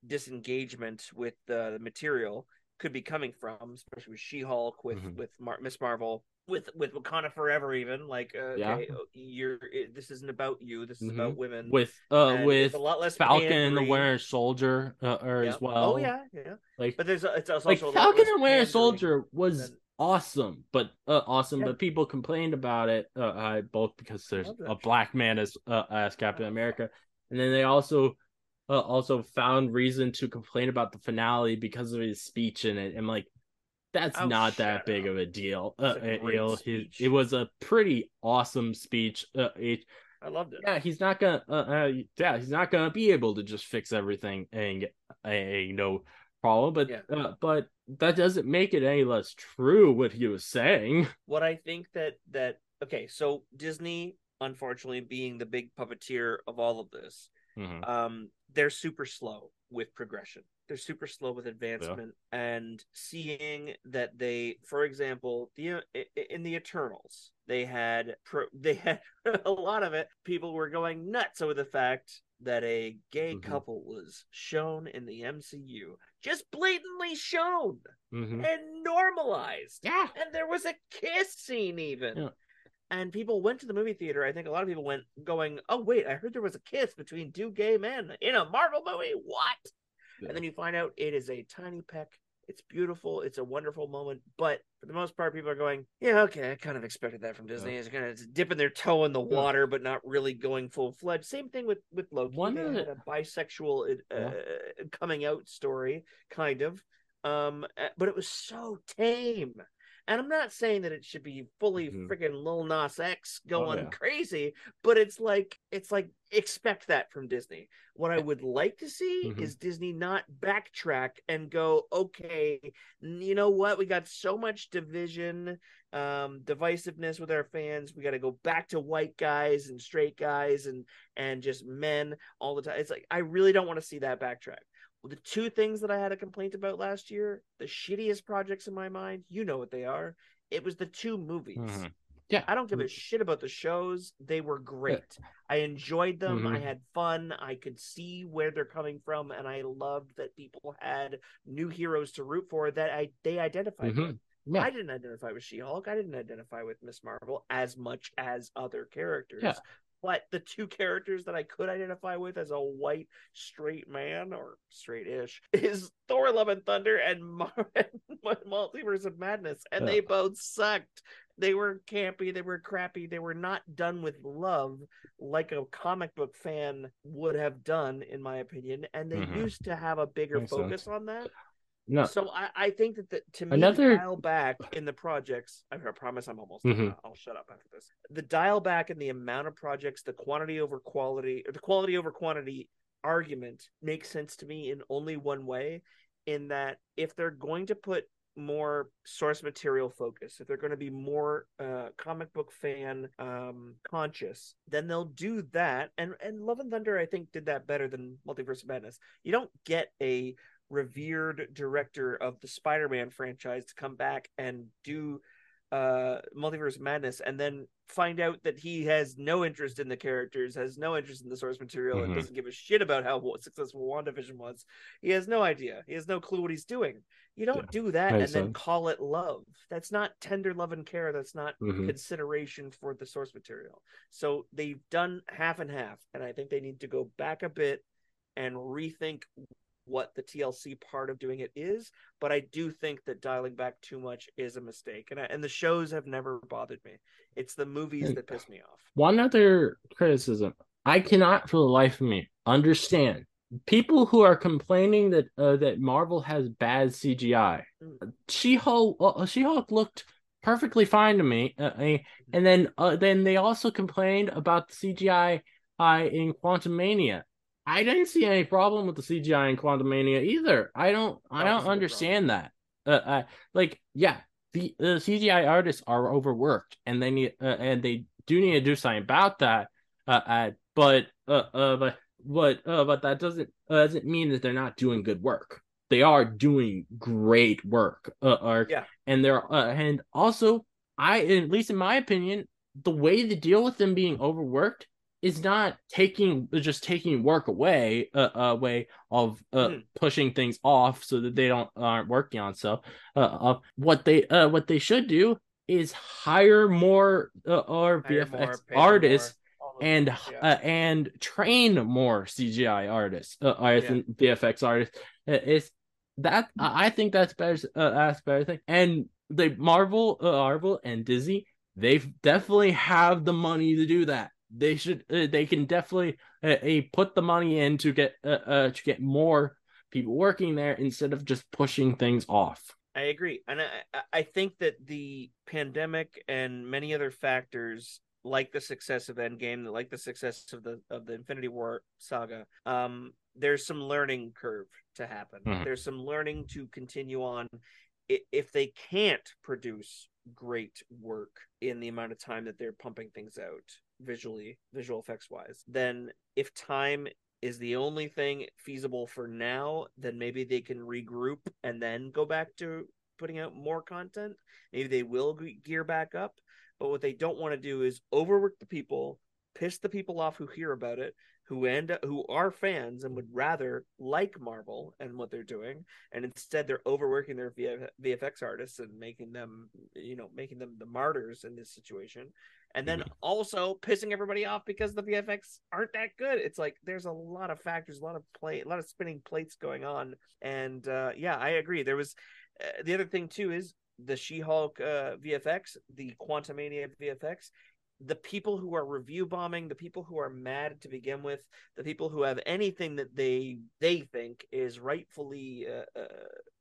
disengagement with uh, the material could be coming from, especially with She-Hulk, with Mhm. with Mar- Miss Marvel, with with Wakanda Forever, even like uh, Yeah. okay, you're it, this isn't about you. This is Mhm. about women. With uh And with a lot less Falcon and the. Winter Soldier uh, or Yeah. as well. Oh yeah, yeah. like But there's a, it's also like Falcon and Winter Soldier was awesome, but uh, awesome, Yeah. but people complained about it uh, uh both because there's a black man as uh, as Captain Oh. America, and then they also uh, also found reason to complain about the finale because of his speech in it. And like, that's Oh, not that big up. of a deal. Uh, it, great you know, his- speech. it was a pretty awesome speech. Uh, it, I loved it. yeah, he's not gonna. Uh, uh, yeah, he's not gonna be able to just fix everything and get a, a no problem. But Yeah. uh, but that doesn't make it any less true what he was saying. [laughs] What I think that that okay, so Disney, unfortunately, being the big puppeteer of all of this, Mhm. um, they're super slow with progression. They're super slow with advancement, and seeing that they, for example, the in the Eternals, they had pro, [laughs] they had a lot of it. People were going nuts over the fact that a gay Mhm. couple was shown in the MCU, just blatantly shown Mhm. and normalized Yeah. and there was a kiss scene even Yeah. and people went to the movie theater i think a lot of people went going oh wait i heard there was a kiss between two gay men in a marvel movie what Yeah. And then you find out it is a tiny peck. It's beautiful. It's a wonderful moment. But for the most part people are going yeah okay i kind of expected that from disney. It's kind of dipping their toe in the water but not really going full-fledged. Same thing with with loki. One they of had the- a bisexual uh, Yeah. coming out story kind of. Um uh, but it was so tame and i'm not saying that it should be fully Mhm. freaking lil nas x going yeah. crazy but it's like it's like expect that from disney what i would like to see Mhm. is disney not backtrack and go okay you know what we got so much division um divisiveness with our fans we got to go back to white guys and straight guys and and just men all the time it's like i really don't want to see that backtrack the two things that I had a complaint about last year, the shittiest projects in my mind, you know what they are. It was the two movies. Mhm. Yeah. I don't give a shit about the shows. They were great. I enjoyed them. I Mhm. had fun. I could see where they're coming from, and I loved that people had new heroes to root for that I they identified with. Mhm. Yeah. I didn't identify with She-Hulk. I didn't identify with Miss Marvel as much as other characters. Yeah. But the two characters that I could identify with as a white straight man or straight-ish is Thor: Love and Thunder and Mar- [laughs] Multiverse of Madness, and they both sucked. They were campy. They were crappy. They were not done with love like a comic book fan would have done, in my opinion. And they Mhm. used to have a bigger Makes focus sense. on that. No. So I, I think that the, to me, Another- dial back in the projects. I, I promise I'm almost Mhm. done. I'll shut up after this. The dial back in the amount of projects, the quantity over quality, or the quality over quantity argument makes sense to me in only one way. In that, if they're going to put more source material focus, if they're going to be more uh, comic book fan um, conscious, then they'll do that. And and Love and Thunder, I think, did that better than Multiverse of Madness. You don't get a revered director of the Spider-Man franchise to come back and do uh multiverse madness and then find out that he has no interest in the characters has no interest in the source material Mhm. and doesn't give a shit about how successful wandavision was. He has no idea. He has no clue what he's doing. You don't Yeah, do that and makes then call it love. That's not tender love and care. That's not Mhm. consideration for the source material. So they've done half and half and i think they need to go back a bit and rethink what the TLC part of doing it is, but I do think that dialing back too much is a mistake, and I, and the shows have never bothered me. It's the movies And- that piss me off. One other criticism. I cannot for the life of me understand people who are complaining that uh, that Marvel has bad CGI. Mm. She-Hulk uh, She-Hulk looked perfectly fine to me. Uh, and then uh, then they also complained about the CGI in Quantumania. I didn't see any problem with the CGI in Quantumania either. I don't I don't understand that. Uh, uh like yeah, the the CGI artists are overworked and they need uh, and they do need to do something about that. Uh, uh but uh, uh but but uh but that doesn't uh, doesn't mean that they're not doing good work. They are doing great work. Uh, are Yeah. and they're uh, and also I at least in my opinion, the way to deal with them being overworked is not taking just taking work away uh, uh way of uh Mhm. pushing things off so that they don't aren't working on stuff uh, uh what they uh what they should do is hire more uh, or Hire VFX more, artists more, and things, yeah. uh, and train more CGI artists, uh, artists Yeah. and VFX artists. Uh, Is that I I think that's better. Uh, that's better thing. And the Marvel, uh, Marvel and Disney, they definitely have the money to do that. They should. Uh, they can definitely uh, uh, put the money in to get uh, uh, to get more people working there instead of just pushing things off. I agree, and I I- think that the pandemic and many other factors, like the success of Endgame, like the success of the of the Infinity War saga, um, there's some learning curve to happen. Mhm. There's some learning to continue on. If they can't produce great work in the amount of time that they're pumping things out visually, visual effects wise, then if time is the only thing feasible for now, then maybe they can regroup and then go back to putting out more content. Maybe they will gear back up. But what they don't want to do is overwork the people, piss the people off who hear about it, who end up, who are fans and would rather like Marvel and what they're doing, and instead they're overworking their VF- VFX artists and making them, you know, making them the martyrs in this situation and then also pissing everybody off because the VFX aren't that good. It's like there's a lot of factors, a lot of play, a lot of spinning plates going on, and uh, yeah, I agree. There was uh, the other thing too is the She-Hulk uh, VFX, the Quantumania VFX. The people who are review bombing, the people who are mad to begin with, the people who have anything that they they think is rightfully uh, uh,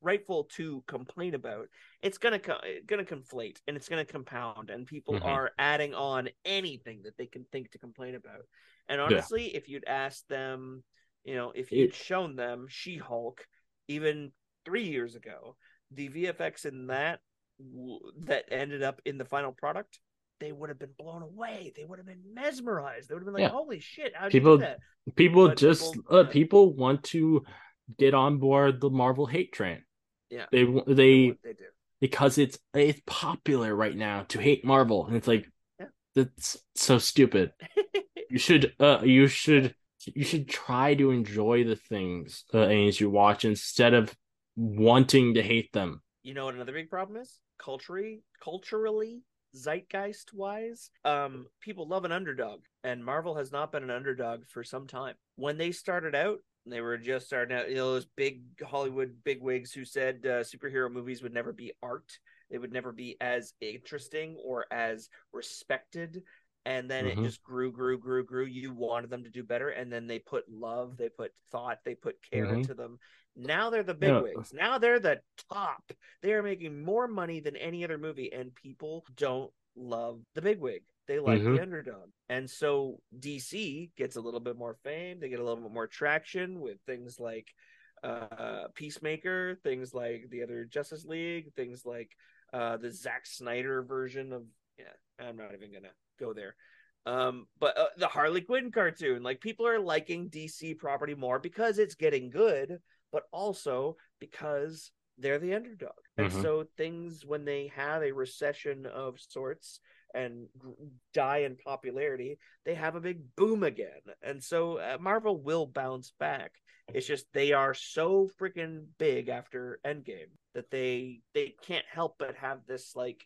rightful to complain about, it's gonna co- gonna conflate and it's gonna compound, and people Mhm. are adding on anything that they can think to complain about. And honestly, if you'd asked them, you know, if you'd It- shown them She Hulk even three years ago, the VFX in that that ended up in the final product, they would have been blown away. They would have been mesmerized. They would have been like, Yeah. "Holy shit! People- you do that?" People But just people- uh, yeah. people want to get on board the Marvel hate train. Yeah. They They they they do. because it's it's popular right now to hate Marvel, and it's like Yeah. that's so stupid. [laughs] You should uh you should you should try to enjoy the things uh, as you watch instead of wanting to hate them. you know what another big problem is culturally culturally zeitgeist wise um people love an underdog and marvel has not been an underdog for some time. When they started out they were just starting out you know those big hollywood bigwigs who said uh, superhero movies would never be art. They would never be as interesting or as respected and then Mhm. it just grew grew grew grew you wanted them to do better and then they put love they put thought they put care Mhm. into them now they're the Yeah. bigwigs now they're the top they are making more money than any other movie and people don't love the bigwig they like Mhm. the underdog and so dc gets a little bit more fame they get a little bit more traction with things like uh, Peacemaker, things like the other Justice League, things like uh, the Zack Snyder version of yeah, I'm not even gonna go there. Um, but uh, the Harley Quinn cartoon, like people are liking DC property more because it's getting good, but also because they're the underdog. And Mhm. so things when they have a recession of sorts and die in popularity, they have a big boom again. And so uh, Marvel will bounce back. It's just they are so freaking big after Endgame that they they can't help but have this like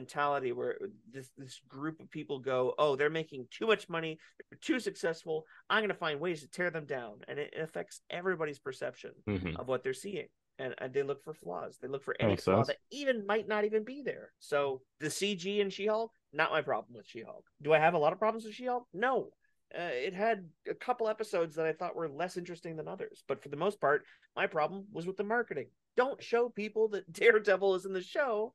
mentality where this this group of people go, "Oh, they're making too much money, they're too successful. I'm going to find ways to tear them down." And it affects everybody's perception Mhm. of what they're seeing. And, and they look for flaws. They look for any Makes flaw sense. that even might not even be there. So the CG in She-Hulk, not my problem with She-Hulk. Do I have a lot of problems with She-Hulk? No. Uh, it had a couple episodes that I thought were less interesting than others, but for the most part, my problem was with the marketing. Don't show people that [laughs] Daredevil is in the show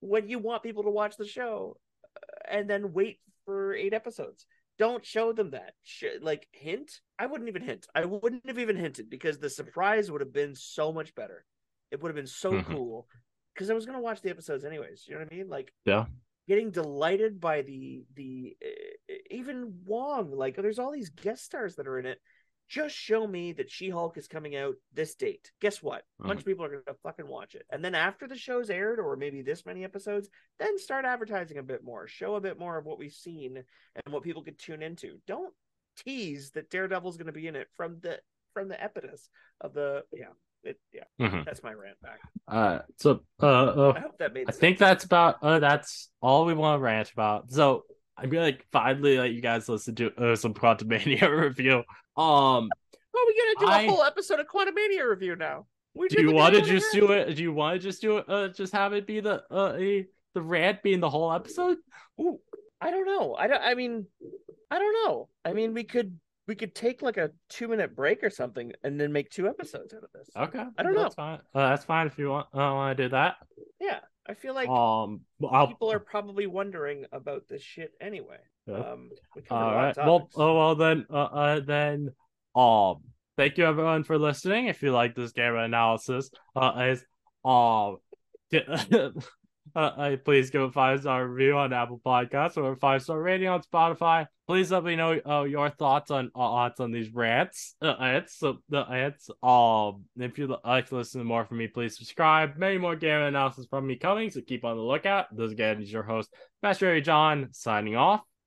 when you want people to watch the show, uh, and then wait for eight episodes. Don't show them that. Sh- like hint. I wouldn't even hint. I wouldn't have even hinted because the surprise would have been so much better. It would have been so Mhm. cool because I was gonna watch the episodes anyways. You know what I mean? Like Yeah. getting delighted by the the uh, even Wong. Like there's all these guest stars that are in it. Just show me that She-Hulk is coming out this date. Guess what? A bunch of people are gonna fucking watch it. And then after the show's aired, or maybe this many episodes, then start advertising a bit more. Show a bit more of what we've seen and what people could tune into. Don't tease that Daredevil's gonna be in it from the from the impetus of the yeah. It, yeah, Mhm. that's my rant back. Uh, so uh, uh, I hope that made I sense. think that's about uh, that's all we want to rant about. So I'm gonna like finally let you guys listen to uh, some Quantumania [laughs] review. Um, Oh, we gotta do I- a whole episode of Quantumania review now. We do you want to just do it? Do you want to just do it? Uh, just have it be the uh a, the rant being the whole episode? Ooh, I don't know. I don't. I mean, I don't know. I mean, we could we could take like a two minute break or something, and then make two episodes out of this. Okay, I don't know. that's Fine. Uh, that's fine if you want uh, want to do that. Yeah, I feel like um, I'll, people are probably wondering about this shit anyway. Yeah. Um, we All right. Well, oh well then. Uh, uh, then. Um. Thank you everyone for listening. If you like this Gamma Analysis, uh, is um, [laughs] uh, uh, please give a five star review on Apple Podcasts or a five star rating on Spotify. Please let me know uh, your thoughts on uh, thoughts on these rants. Uh. So the rants. Um, if you like to listen to more from me, please subscribe. Many more Gamma Analysis from me coming, so keep on the lookout. This again is your host, Master John, signing off.